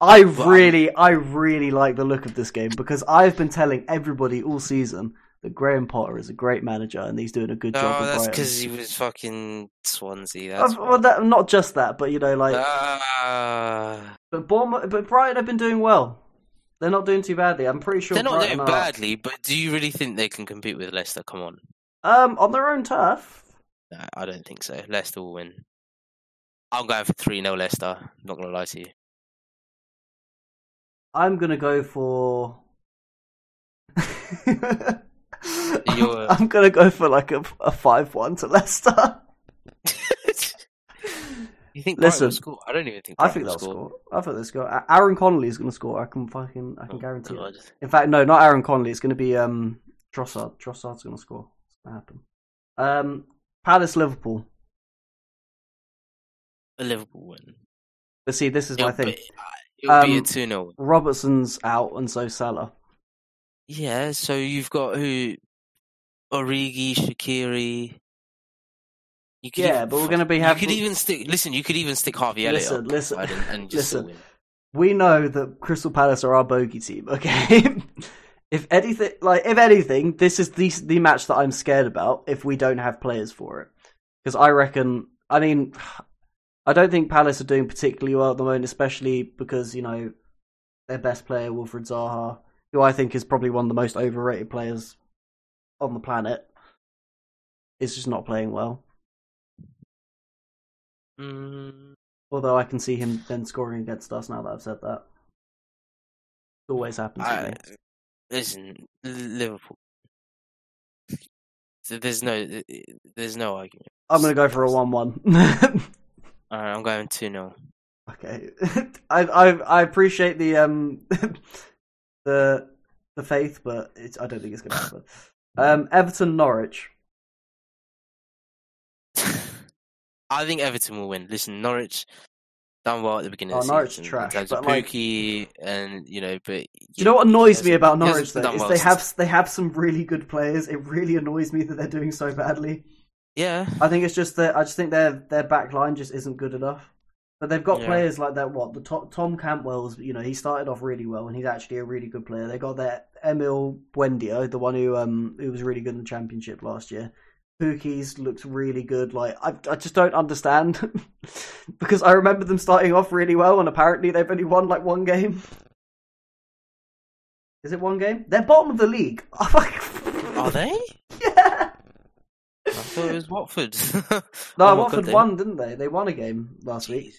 I really, I really like the look of this game because I've been telling everybody all season that Graham Potter is a great manager and he's doing a good job. No, that's because he was fucking Swansea. That's Uh, well, that, not just that, but you know, like, Ah. but Bournemouth, but Brighton have been doing well. They're not doing too badly. I'm pretty sure they're not Brighton doing are- badly, but do you really think they can compete with Leicester? Come on. Um, on their own turf. No, I don't think so. Leicester will win. I'm going for 3 0 Leicester. I'm Not going to lie to you. I'm gonna go for. I'm, You're- I'm gonna go for like a, a five-one to Leicester. you think Brighton Listen, will score? I don't even think I Brighton think they'll score. score. I think they'll score. Aaron Connolly is gonna score. I can fucking, I can Oh, guarantee God. it. In fact, no, not Aaron Connolly. It's gonna be um Trossard. Trossard's gonna score. It's gonna happen. Um, Palace Liverpool. A Liverpool win. But see, this is my It'll thing. be, it'll be a Um, 2 0 Robertson's out, and so Salah. Yeah, so you've got who? Origi, Shaqiri. You could Yeah, even but we're gonna be You could even stick. Listen, you could even stick Harvey Elliott Listen, listen, and, and just listen. we know that Crystal Palace are our bogey team. Okay, if anything, like if anything, this is the the match that I'm scared about. If we don't have players for it, because I reckon, I mean, I don't think Palace are doing particularly well at the moment, especially because you know their best player Wilfried Zaha, who I think is probably one of the most overrated players on the planet, is just not playing well. Mm, Although I can see him then scoring against us now that I've said that. It always happens I, listen, Liverpool. There's no, there's no argument. I'm gonna go for a one-one. Alright, I'm going two 0 okay, I, I I appreciate the um the the faith, but it's, I don't think it's gonna happen. Um, Everton Norwich. I think Everton will win. Listen, Norwich done well at the beginning Oh, of the Norwich season trash, in terms but, of like- Pukki and you know, but Do you know what annoys me about Norwich though? Is well they have they have some really good players. It really annoys me that they're doing so badly. yeah. I think it's just that I just think their their back line just isn't good enough. But they've got Yeah. players like that. What the Tom, Todd Cantwell's? You know, he started off really well, and he's actually a really good player. They got that Emil Buendia, the one who um who was really good in the championship last year. Pukki's looks really good. Like I, I just don't understand because I remember them starting off really well, and apparently they've only won like one game. Is it one game? They're bottom of the league. Are they? Thought it was Watford. No, Oh Watford won, didn't they? They won a game last week.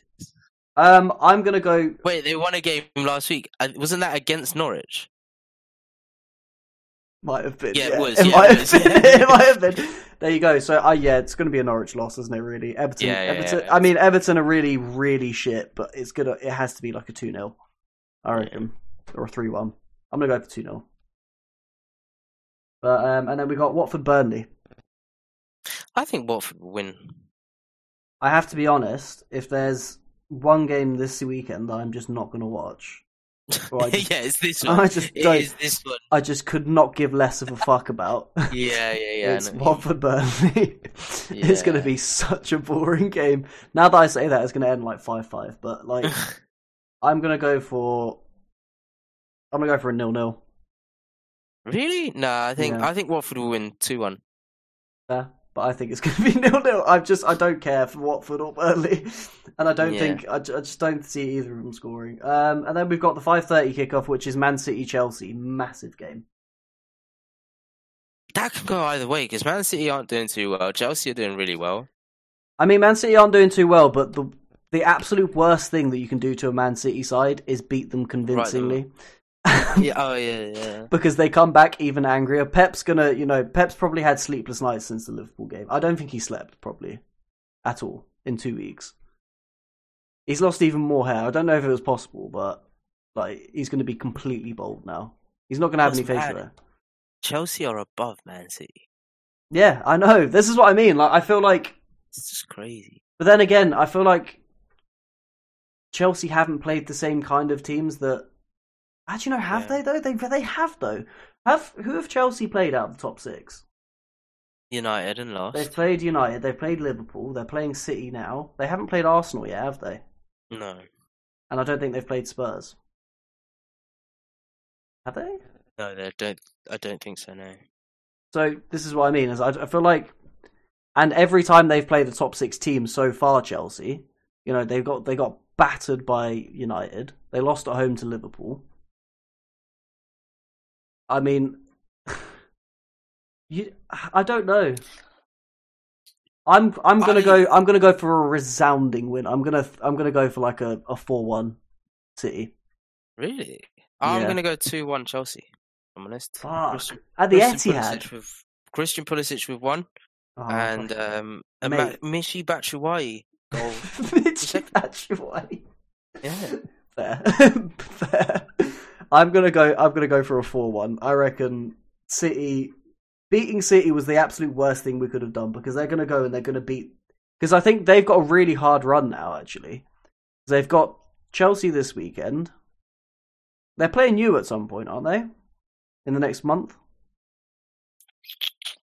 Um, I'm gonna go. Wait, they won a game last week. Wasn't that against Norwich? Might have been. Yeah, Yeah, it was, It yeah, might it have was, been. yeah. it might have been. There you go. So, uh, yeah, it's going to be a Norwich loss, isn't it? Really, Everton. Yeah, yeah, Everton. I mean, Everton are really, really shit, but it's gonna. It has to be like a two 0 I reckon, or a three one. I'm gonna go for two 0 But um, and then we got Watford Burnley. I think Watford will win. I have to be honest. If there's one game this weekend that I'm just not gonna watch, or I just, yeah, it's this one. I just don't. is this one. I just could not give less of a fuck about. Yeah, yeah, yeah. It's Watford. Burnley. it's going to be such a boring game. Now that I say that, it's going to end like five five. But like, I'm going to go for. I'm going to go for a nil nil. really? No, I think Yeah. I think Watford will win two one. But I think it's going to be nil nil. I just I don't care for Watford or Burnley, and I don't Yeah. think I, I just don't see either of them scoring. Um, and then we've got the five thirty kickoff, which is Man City Chelsea, massive game. That can go either way because Man City aren't doing too well. Chelsea are doing really well. I mean, Man City aren't doing too well, but the the absolute worst thing that you can do to a Man City side is beat them convincingly. Yeah. Oh yeah, yeah. because they come back even angrier. Pep's gonna, you know, Pep's probably had sleepless nights since the Liverpool game. I don't think he slept probably at all in two weeks. He's lost even more hair. I don't know if it was possible, but like he's going to be completely bald now. He's not going to have That's any facial hair. Chelsea are above Man City. Yeah, I know. This is what I mean. Like I feel like, It's just crazy. but then again, I feel like Chelsea haven't played the same kind of teams that. Actually, no, have Yeah. they though? They they have though. Have who have Chelsea played out of the top six? United and lost. They've played United, they've played Liverpool, they're playing City now. They haven't played Arsenal yet, have they? No, And I don't think they've played Spurs. Have they? no, they don't. I don't think so. No. So this is what I mean. Is I, I feel like, and every time they've played the top six teams so far, Chelsea, you know, they've got they got battered by United. They lost at home to Liverpool. I mean, you, I don't know. I'm I'm gonna I- go I'm gonna go for a resounding win. I'm gonna I'm gonna go for like a a four one City. Really? I'm Yeah. gonna go two one Chelsea. if I'm honest. Fuck. Christian, At the Christian Etihad. Pulisic with Christian Pulisic with one, Oh, and um, and Ma-. Michy Batshuayi goal. It's actually Yeah. fair. fair. I'm gonna go. I'm gonna go for a four-one. I reckon City beating City was the absolute worst thing we could have done because they're gonna go and they're gonna beat. Because I think they've got a really hard run now. Actually, they've got Chelsea this weekend. They're playing you at some point, aren't they? In the next month,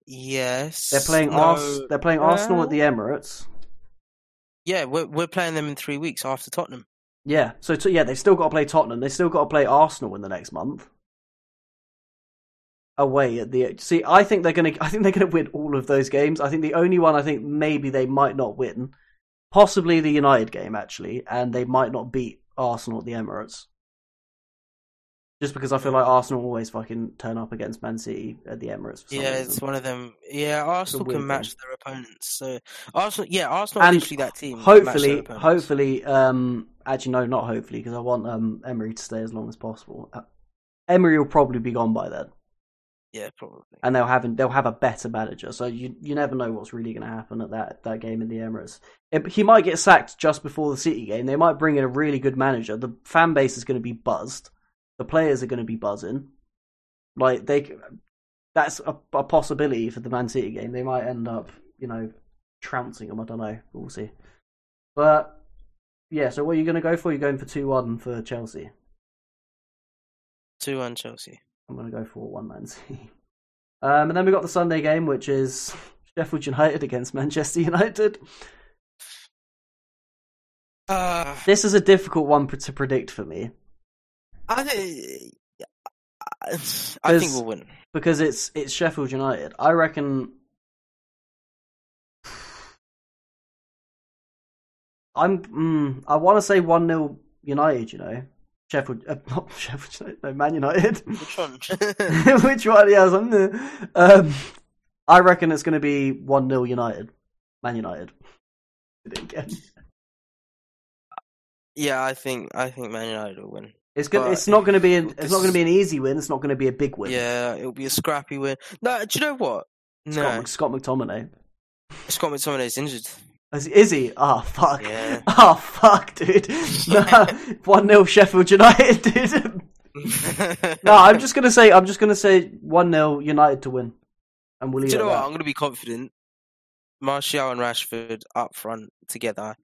Yes. they're playing no, Ars- They're playing Arsenal at the Emirates. Yeah, we're we're playing them in three weeks after Tottenham. Yeah, so yeah, they've still got to play Tottenham. They've still got to play Arsenal in the next month. Away at the see, I think they're gonna. I think they're gonna win all of those games. I think the only one I think maybe they might not win, possibly the United game actually, and they might not beat Arsenal at the Emirates. Just because I feel like Arsenal always fucking turn up against Man City at the Emirates. Yeah, reason. it's one of them. Yeah, Arsenal can match thing. their opponents. So Arsenal, yeah, Arsenal And literally that team. that can match their hopefully, hopefully, um, actually no, not hopefully, because I want um Emery to stay as long as possible. Uh, Emery will probably be gone by then. Yeah, probably. and they'll have they'll have a better manager. So you you never know what's really going to happen at that that game in the Emirates. It, he might get sacked just before the City game. They might bring in a really good manager. The fan base is going to be buzzed. The players are going to be buzzing. Like they, that's a, a possibility for the Man City game. They might end up, you know, trouncing them. I don't know. We'll see. But yeah, so what are you going to go for? You're going for two one for Chelsea. Two one Chelsea. I'm going to go for one Man City. Um, and then we got the Sunday game, which is Sheffield United against Manchester United. Uh, This is a difficult one to predict for me I think. I think we'll win. because it's it's Sheffield United. I reckon. I'm. Mm, I want to say one 0 United. You know, Sheffield. Uh, not Sheffield. United, No, Man United. Which one? Which one? Yeah, I was on there. Um, I reckon it's going to be one 0 United. Man United. Did it again. yeah, I think I think Man United will win. It's good. But It's not going to be. An, it's this not going to be an easy win. It's not going to be a big win. Yeah, it'll be a scrappy win. No, do you know what? No, Scott, Mc- Scott McTominay. Scott McTominay's injured. Is, is he? Oh fuck. Yeah. Oh fuck, dude. No, one 0 Sheffield United, dude. no, I'm just gonna say. I'm just gonna say one 0 United to win, and we'll Do you know what? that. I'm going to be confident. Martial and Rashford up front together.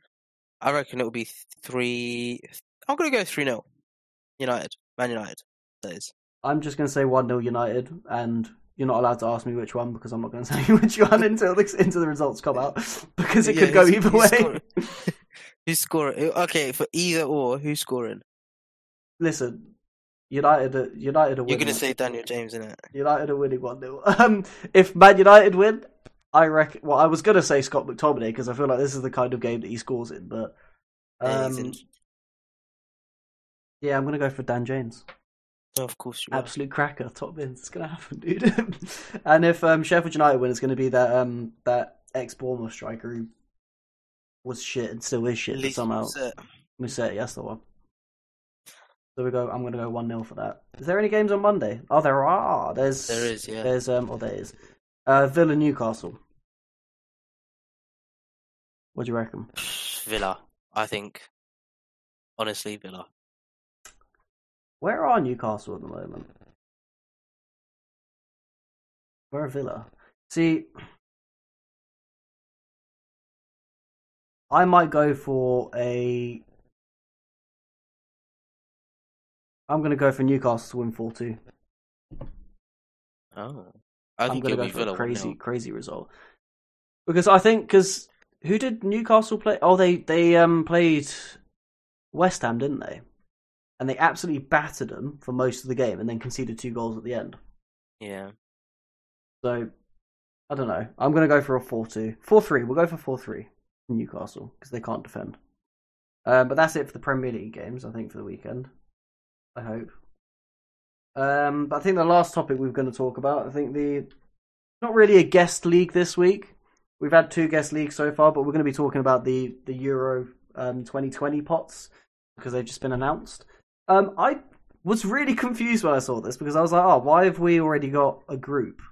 I reckon it will be three. I'm going to go three 0 United, Man United. That is. I'm just gonna say one 0 United, and you're not allowed to ask me which one because I'm not gonna tell you which one until the, until the results come out because it Yeah, could go either who's way. scoring? Who's scoring? Okay, for either or, who's scoring? Listen, United, are, United are You're going to say Daniel James, isn't it? United are winning one 0 Um, if Man United win, I reckon. Well, I was gonna say Scott McTominay because I feel like this is the kind of game that he scores in, but um. Yeah, I'm gonna go for Dan James. Oh, of course you are. Absolute cracker, top wins. It's gonna happen, dude. and if um, Sheffield United win, it's gonna be that um that ex Bournemouth striker who was shit and still is shit, somehow. Mousset, yes, the one. So we go. I'm gonna go one 0 for that. Is there any games on Monday? Oh, there are. There's There is, yeah. There's um. Oh, there is. Uh, Villa Newcastle. What do you reckon? Villa, I think. Honestly, Villa. Where are Newcastle at the moment? Where are Villa? See, I might go for a. I'm going to go for Newcastle to win 4 2. Oh. I I'm think going to go be for Villa a crazy, 1-0. crazy result. Because I think, because who did Newcastle play? Oh, they, they um played West Ham, didn't they? And they absolutely battered them for most of the game and then conceded two goals at the end. Yeah. So, I don't know. I'm going to go for a 4 2. 4 3. We'll go for 4 3 Newcastle because they can't defend. Uh, but that's it for the Premier League games, I think, for the weekend. I hope. Um, but I think the last topic we're going to talk about, I think the. Not really a guest league this week. We've had two guest leagues so far, but we're going to be talking about the, the Euro um, 2020 pots because they've just been announced. Um, I was really confused when I saw this because I was like, oh, why have we already got a group?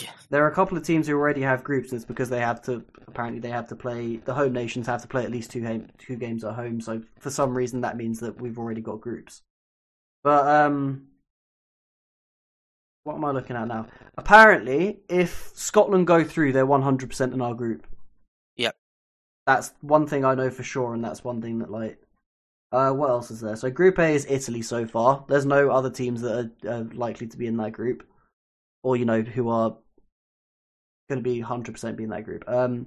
Yeah. There are a couple of teams who already have groups, and it's because they have to. Apparently, they have to play. The home nations have to play at least two game, two games at home. So for some reason, that means that we've already got groups. But um, what am I looking at now? Apparently, if Scotland go through, they're one hundred percent in our group. Yep. That's one thing I know for sure, and that's one thing that like. Uh, what else is there? So Group A is Italy so far. There's no other teams that are likely to be in that group, or you know who are going to be 100% be in that group. Um,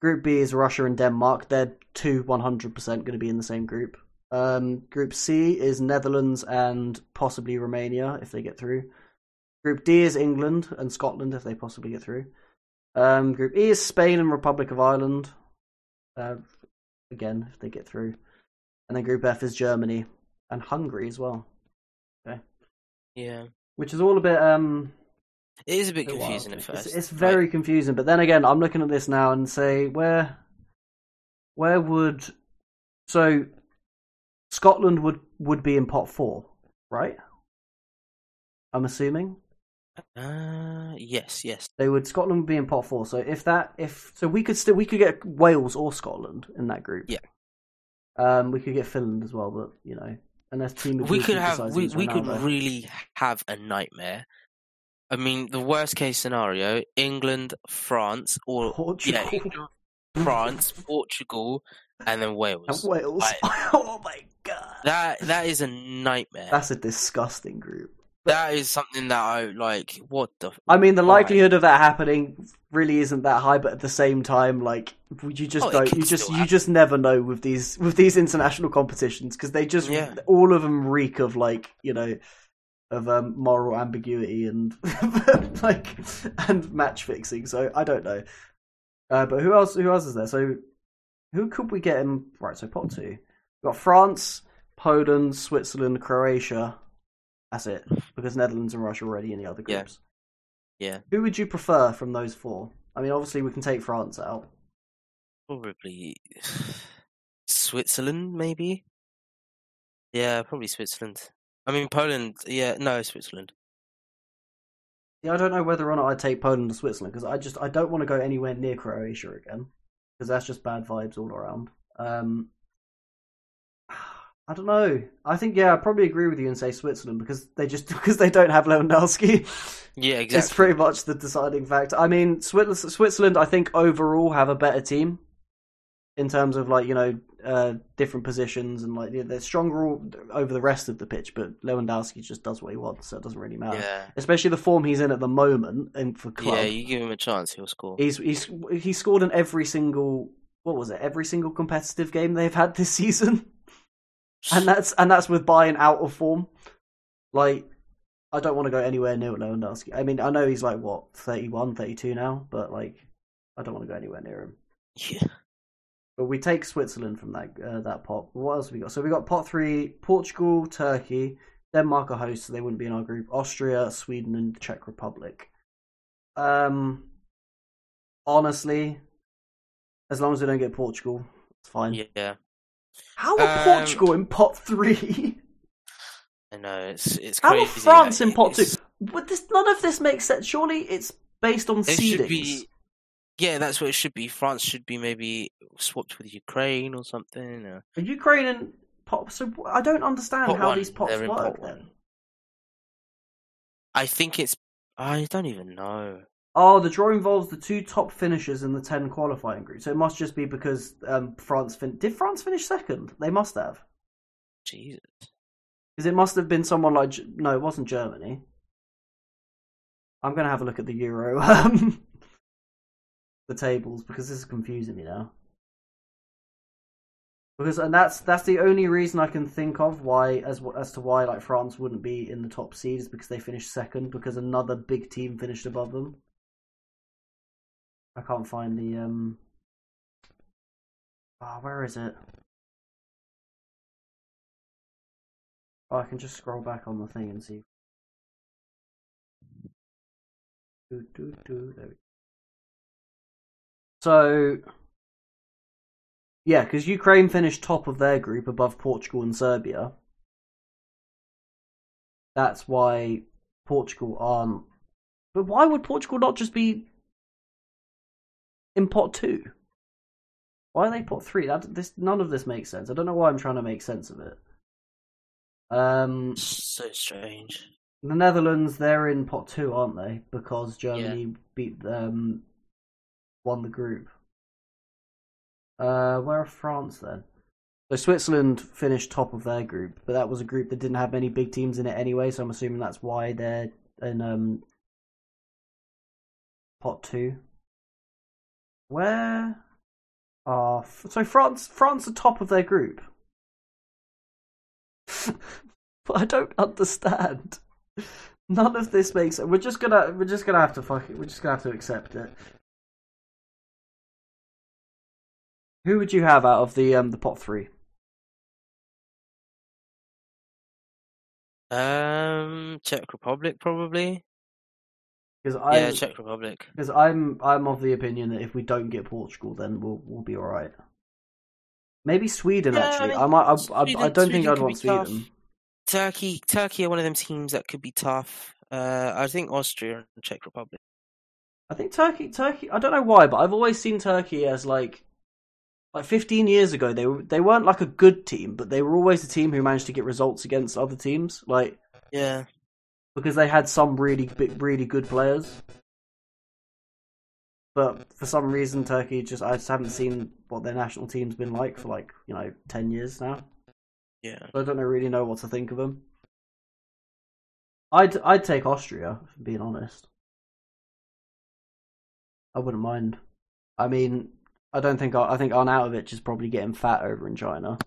group B is Russia and Denmark. They're two 100% going to be in the same group. Um, group C is Netherlands and possibly Romania if they get through. Group D is England and Scotland if they possibly get through. Um, group E is Spain and Republic of Ireland. Uh, again, if they get through. And then Group F is Germany and Hungary as well, Okay. Yeah. which is all a bit um It is a bit confusing wild. at first. It's, it's very confusing, but then again, I'm looking at this now and say where, where would, so, Scotland would would be in pot four, right? I'm assuming Uh, yes, yes. they would. Scotland would be in pot four. So if that, if so, we could still we could get Wales or Scotland in that group. Yeah. Um, we could get Finland as well, but you know, unless team We could have we, we could Ronaldo. really have a nightmare. I mean, the worst case scenario: England, France, or Portugal yeah, England, France, Portugal, and then Wales. and Wales. Like, oh my god, that that is a nightmare. that's a disgusting group. That is something that I like. What the? I mean, the Why? likelihood of that happening really isn't that high, but at the same time, like you just Oh, don't, you just you just never know with these with these international competitions because they just Yeah. all of them reek of like you know of um, moral ambiguity and like and match fixing. So I don't know. Uh, but who else? Who else is there? So who could we get in? Right, so pot two. We've got France, Poland, Switzerland, Croatia. That's it because Netherlands and Russia are already in the other Yeah. groups. Yeah, Who would you prefer from those four? I mean, obviously we can take France out. probably Switzerland, maybe. Yeah, probably Switzerland. I mean Poland. Yeah, no, Switzerland. Yeah, I don't know whether or not I'd take Poland or Switzerland because I just I don't want to go anywhere near Croatia again because that's just bad vibes all around. Um, I don't know. I think yeah, I probably agree with you and say Switzerland because they just because they don't have Lewandowski. Yeah, exactly. It's pretty much the deciding factor. I mean, Switzerland, I think overall have a better team in terms of like you know uh, different positions and like they're stronger all, over the rest of the pitch. But Lewandowski just does what he wants, so it doesn't really matter. Yeah, Especially the form he's in at the moment and for club. yeah. You give him a chance, he'll score. He's he's he scored in every single what was it? Every single competitive game they've had this season, and that's and that's with buying out of form. Like, I don't want to go anywhere near Lewandowski. I mean, I know he's like what 31, 32 now, but like, I don't want to go anywhere near him. Yeah. But we take Switzerland from that uh, that pot. What else have we got? So we got pot three: Portugal, Turkey, Denmark are hosts, so they wouldn't be in our group. Austria, Sweden, and the Czech Republic. Um, honestly, as long as we don't get Portugal, it's fine. Yeah, How are Um, Portugal in pot three? I know it's it's How are France in pot two? it's- But this none of this makes sense. Surely it's based on It seedings. be. Yeah, that's what it should be. France should be maybe swapped with Ukraine or something. Or... Ukraine and pot? So I don't understand Pot how one. these pots They're work. pot then. I think it's. I don't even know. Oh, the draw involves the two top finishers in the ten qualifying group. So it must just be because um, France fin- did France finish second? They must have Jesus. because it must have been someone like no, it wasn't Germany. I'm gonna have a look at the Euro, um, the tables because this is confusing me now. Because and that's that's the only reason I can think of why as as to why like France wouldn't be in the top seed is because they finished second because another big team finished above them. I can't find the um. Ah, where is it? Oh, I can just scroll back on the thing and see. Do, do, do, there we go. So, yeah, because Ukraine finished top of their group above Portugal and Serbia. That's why Portugal aren't. But why would Portugal not just be in pot two? Why are they pot three? That this none of this makes sense. I don't know why I'm trying to make sense of it. Um, So strange. the Netherlands, they're in pot two, aren't they? Because Germany beat them, won the group. Uh, where are France then? So Switzerland finished top of their group, but that was a group that didn't have many big teams in it anyway. So I'm assuming that's why they're in um pot two. Where are so France? France are top of their group. but I don't understand. None of this makes. We're just gonna we're just gonna have to fuck it. We're just gonna have to accept it. Who would you have out of the um the pot three? Um, Czech Republic probably. Because I yeah, Czech Republic. because I'm I'm of the opinion that if we don't get Portugal, then we'll we'll be all right. Maybe Sweden Yeah, I actually. mean, I might. I, I, I don't think I'd want tough. Sweden. Turkey, Turkey are one of them teams that could be tough. Uh, I think Austria and Czech Republic. I think Turkey, Turkey. I don't know why, but I've always seen Turkey as like, like 15 years ago. They were they weren't like a good team, but they were always a team who managed to get results against other teams. Like Yeah, because they had some really really good players. But for some reason, Turkey just I just haven't seen what their national team's been like for like you know ten years now. yeah. So I don't really know what to think of them. I'd I'd take Austria, if I'm being honest. I wouldn't mind. I mean, I don't think I think Arnautovic is probably getting fat over in China,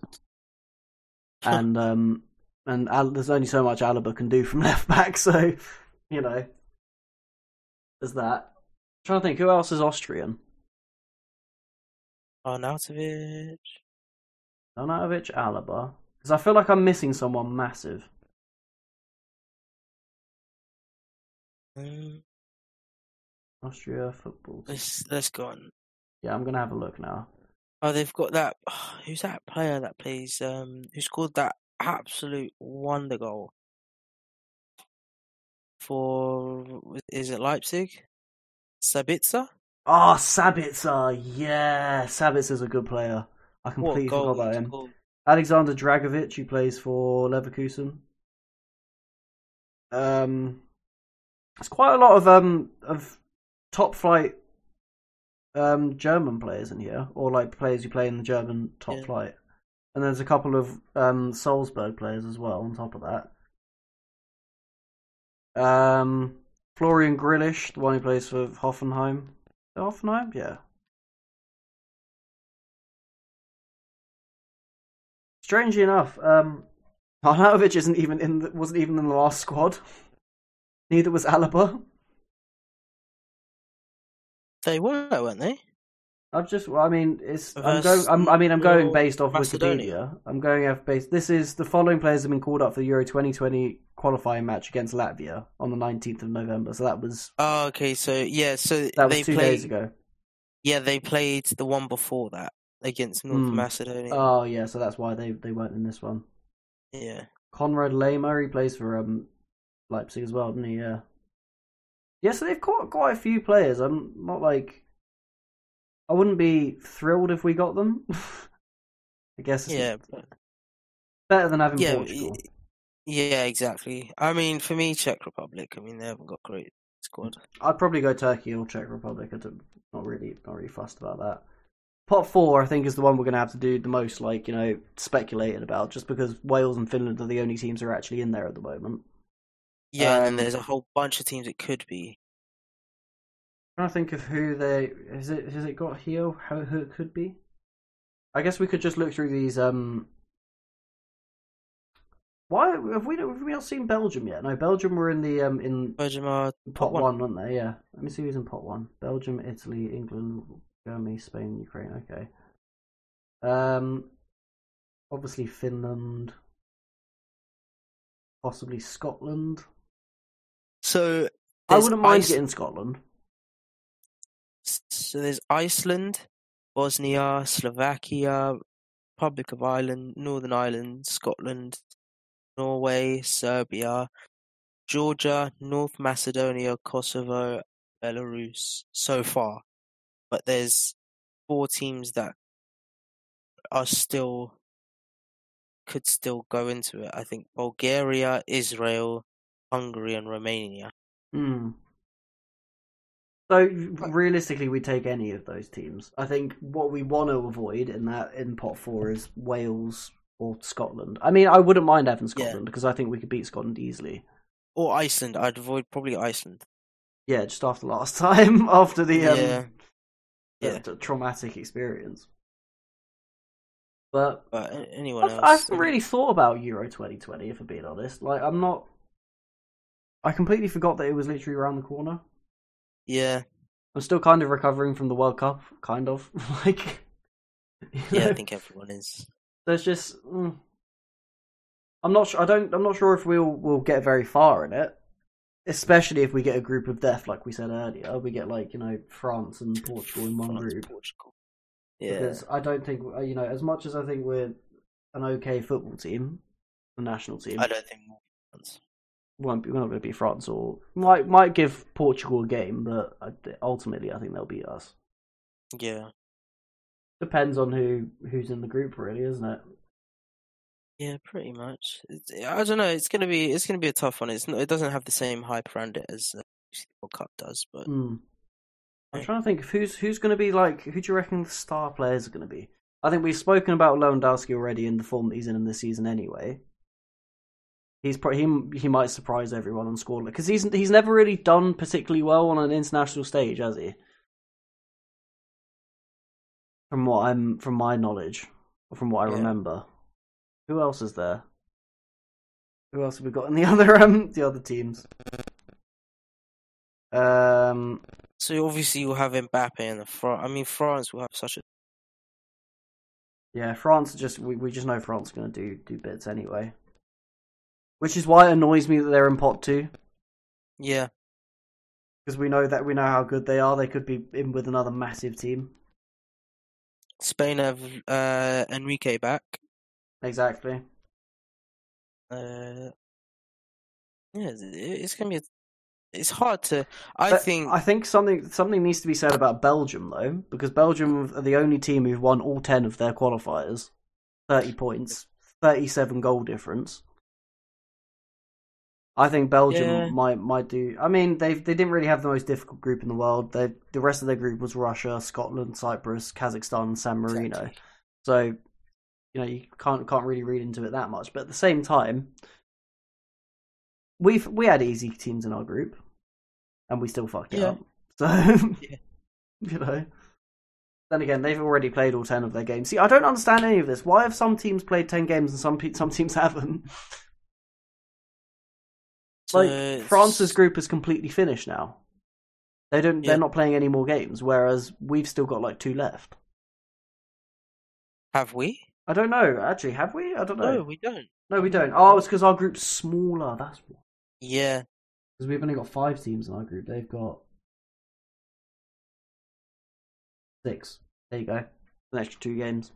and um, and Al, there's only so much Alaba can do from left back, so you know, there's that. I'm trying to think, who else is Austrian? Arnautovic. Arnautovic, Alaba, because I feel like I'm missing someone massive. Um, Austria football. let's let's go on. Yeah, I'm gonna have a look now. Oh, they've got that. who's that player that plays? Um, who scored that absolute wonder goal for is it Leipzig? Sabitzer? Oh, Sabitzer, yeah, Sabitzer's a good player. I completely forgot about him. Aleksandar Dragovic, who plays for Leverkusen. Um, there's quite a lot of um of top flight um German players in here, or like players who play in the German top Yeah. flight. And there's a couple of um Salzburg players as well on top of that. Um, Florian Grillitsch, the one who plays for Hoffenheim. Hoffenheim, yeah. Strangely enough, um, Arnautovic isn't even in. The, wasn't even in the last squad. Neither was Alaba. They were, weren't they? I've just. I mean, it's. I'm going. I'm, I mean, I'm going based off Macedonia. Wikipedia. I'm going off based. This is the following players have been called up for the Euro 2020 qualifying match against Latvia on the 19th of November. So that was Oh, okay. So yeah, so that was they two played. days ago. Yeah, they played the one before that against North Hmm. Macedonia. Oh yeah, so that's why they they weren't in this one. yeah, Konrad Laimer, he plays for um Leipzig as well, doesn't he? Yeah. Yeah, so they've got quite a few players. I'm not like I wouldn't be thrilled if we got them. I guess it's yeah, but, better than having yeah, Portugal. yeah, exactly. I mean, for me, Czech Republic. I mean, they haven't got great squad. I'd probably go Turkey or Czech Republic. I'm not really not really fussed about that. Pot four, I think, is the one we're going to have to do the most, like you know, speculating about, just because Wales and Finland are the only teams that are actually in there at the moment. Yeah, and Um, then there's a whole bunch of teams it could be. Trying to think of who they is it has it got here how who it could be? I guess we could just look through these um why have we have we not seen belgium yet? No belgium were in the um in Belgium are pot one. one weren't they? Yeah. Let me see who's in pot one. Belgium italy england germany spain ukraine. Okay. Um obviously finland. Possibly scotland. So i wouldn't mind Ice- getting scotland So there's Iceland, Bosnia, Slovakia, Republic of Ireland, Northern Ireland, Scotland, Norway, Serbia, Georgia, North Macedonia, Kosovo, Belarus so far. But there's four teams that are still could still go into it. I think Bulgaria, Israel, Hungary and Romania. Hmm. So realistically, we take any of those teams. I think what we want to avoid in that in pot four is Wales or Scotland. I mean, I wouldn't mind having. Scotland because I think we could beat Scotland easily. Or Iceland. I'd avoid probably Iceland. Yeah, just after last time, after the um, Yeah. the- Yeah. the traumatic experience. But But anyone I've, else? I haven't really thought about Euro 2020, if I'm being honest. Like, I'm not. I completely forgot that it was literally around the corner. Yeah, I'm still kind of recovering from the World Cup, kind of. like, you yeah, know? I think everyone is. there's just. Mm, I'm not. Sure, I don't. I'm not sure if we'll we'll get very far in it, especially if we get a group of death, like we said earlier. We get like you know France and Portugal in one France, group. Portugal. Yeah, Because I don't think uh, you know as much as I think we're an okay football team, the national team I don't think more France. Won't be. We're not going to be France or might might give Portugal a game, but ultimately I think they'll beat us. Yeah, Depends on who who's in the group, really, isn't it? yeah, pretty much. I don't know. It's gonna be it's gonna be a tough one. It's not, it doesn't have the same hype around it as uh, the World Cup does, but Hmm. I'm trying to think of who's who's going to be like. Who do you reckon the star players are going to be? I think we've spoken about Lewandowski already in the form that he's in in this season. Anyway, he's pro- he he might surprise everyone and score because he's he's never really done particularly well on an international stage, has he? From what I'm from my knowledge, or from what I Yeah. remember, who else is there? Who else have we got in the other um the other teams? Um, so obviously you'll have Mbappe in the front. I mean, France will have such a Yeah, France just we, we just know France are going to do do bits anyway. Which is why it annoys me that they're in pot 2 yeah, because we know that we know how good they are. They could be in with another massive team. Spain have uh, Enrique back. Exactly. Uh, yeah, it's- it's gonna be. A, it's hard to. I But think. I think something something needs to be said about Belgium though, because Belgium are the only team who've won all ten of their qualifiers, thirty points, thirty-seven goal difference. I think Belgium Yeah. might might do. I mean, they they didn't really have the most difficult group in the world. They the rest of their group was Russia, Scotland, Cyprus, Kazakhstan, San Marino. Exactly. So, you know, you can't can't really read into it that much. But at the same time, we've we had easy teams in our group, and we still fucked it up. So, Yeah. you know. Then again, they've already played all ten of their games. See, I don't understand any of this. Why have some teams played ten games and some some teams haven't? Like it's- France's group is completely finished now. They don't. Yeah. They're not playing any more games, whereas we've still got like two left. Have we? I don't know. Actually, have we? I don't know. No, we don't. No, we don't. Oh, it's because our group's smaller. That's why. Yeah. Because we've only got five teams in our group. They've got six. There you go. An extra two games.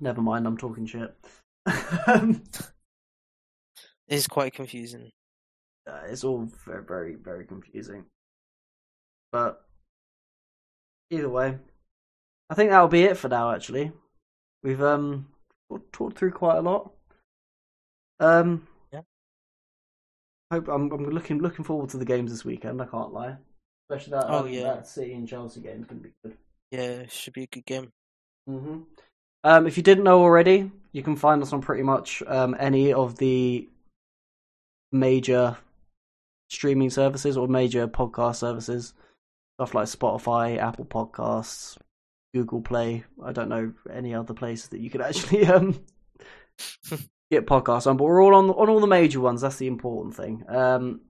Never mind. I'm talking shit. Um, It's quite confusing. Uh, it's all very, very, very confusing. But either way, I think that'll be it for now. Actually, we've um talked through quite a lot. Um, Yeah. Hope I'm I'm looking looking forward to the games this weekend. I can't lie, especially that Oh, um, yeah. that City and Chelsea game is going to be good. Yeah, should be a good game. hmm Um, if you didn't know already, you can find us on pretty much um, any of the major streaming services or major podcast services, stuff like Spotify, Apple Podcasts, Google Play. I don't know any other places that you could actually um, get podcasts on, but we're all on on all the major ones. That's the important thing. Um,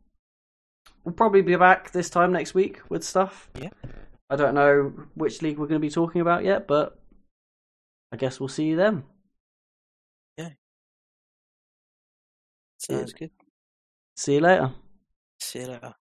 we'll probably be back this time next week with stuff. Yeah. I don't know which league we're going to be talking about yet, but I guess we'll see you then. Yeah. Sounds good. See you later. See you later.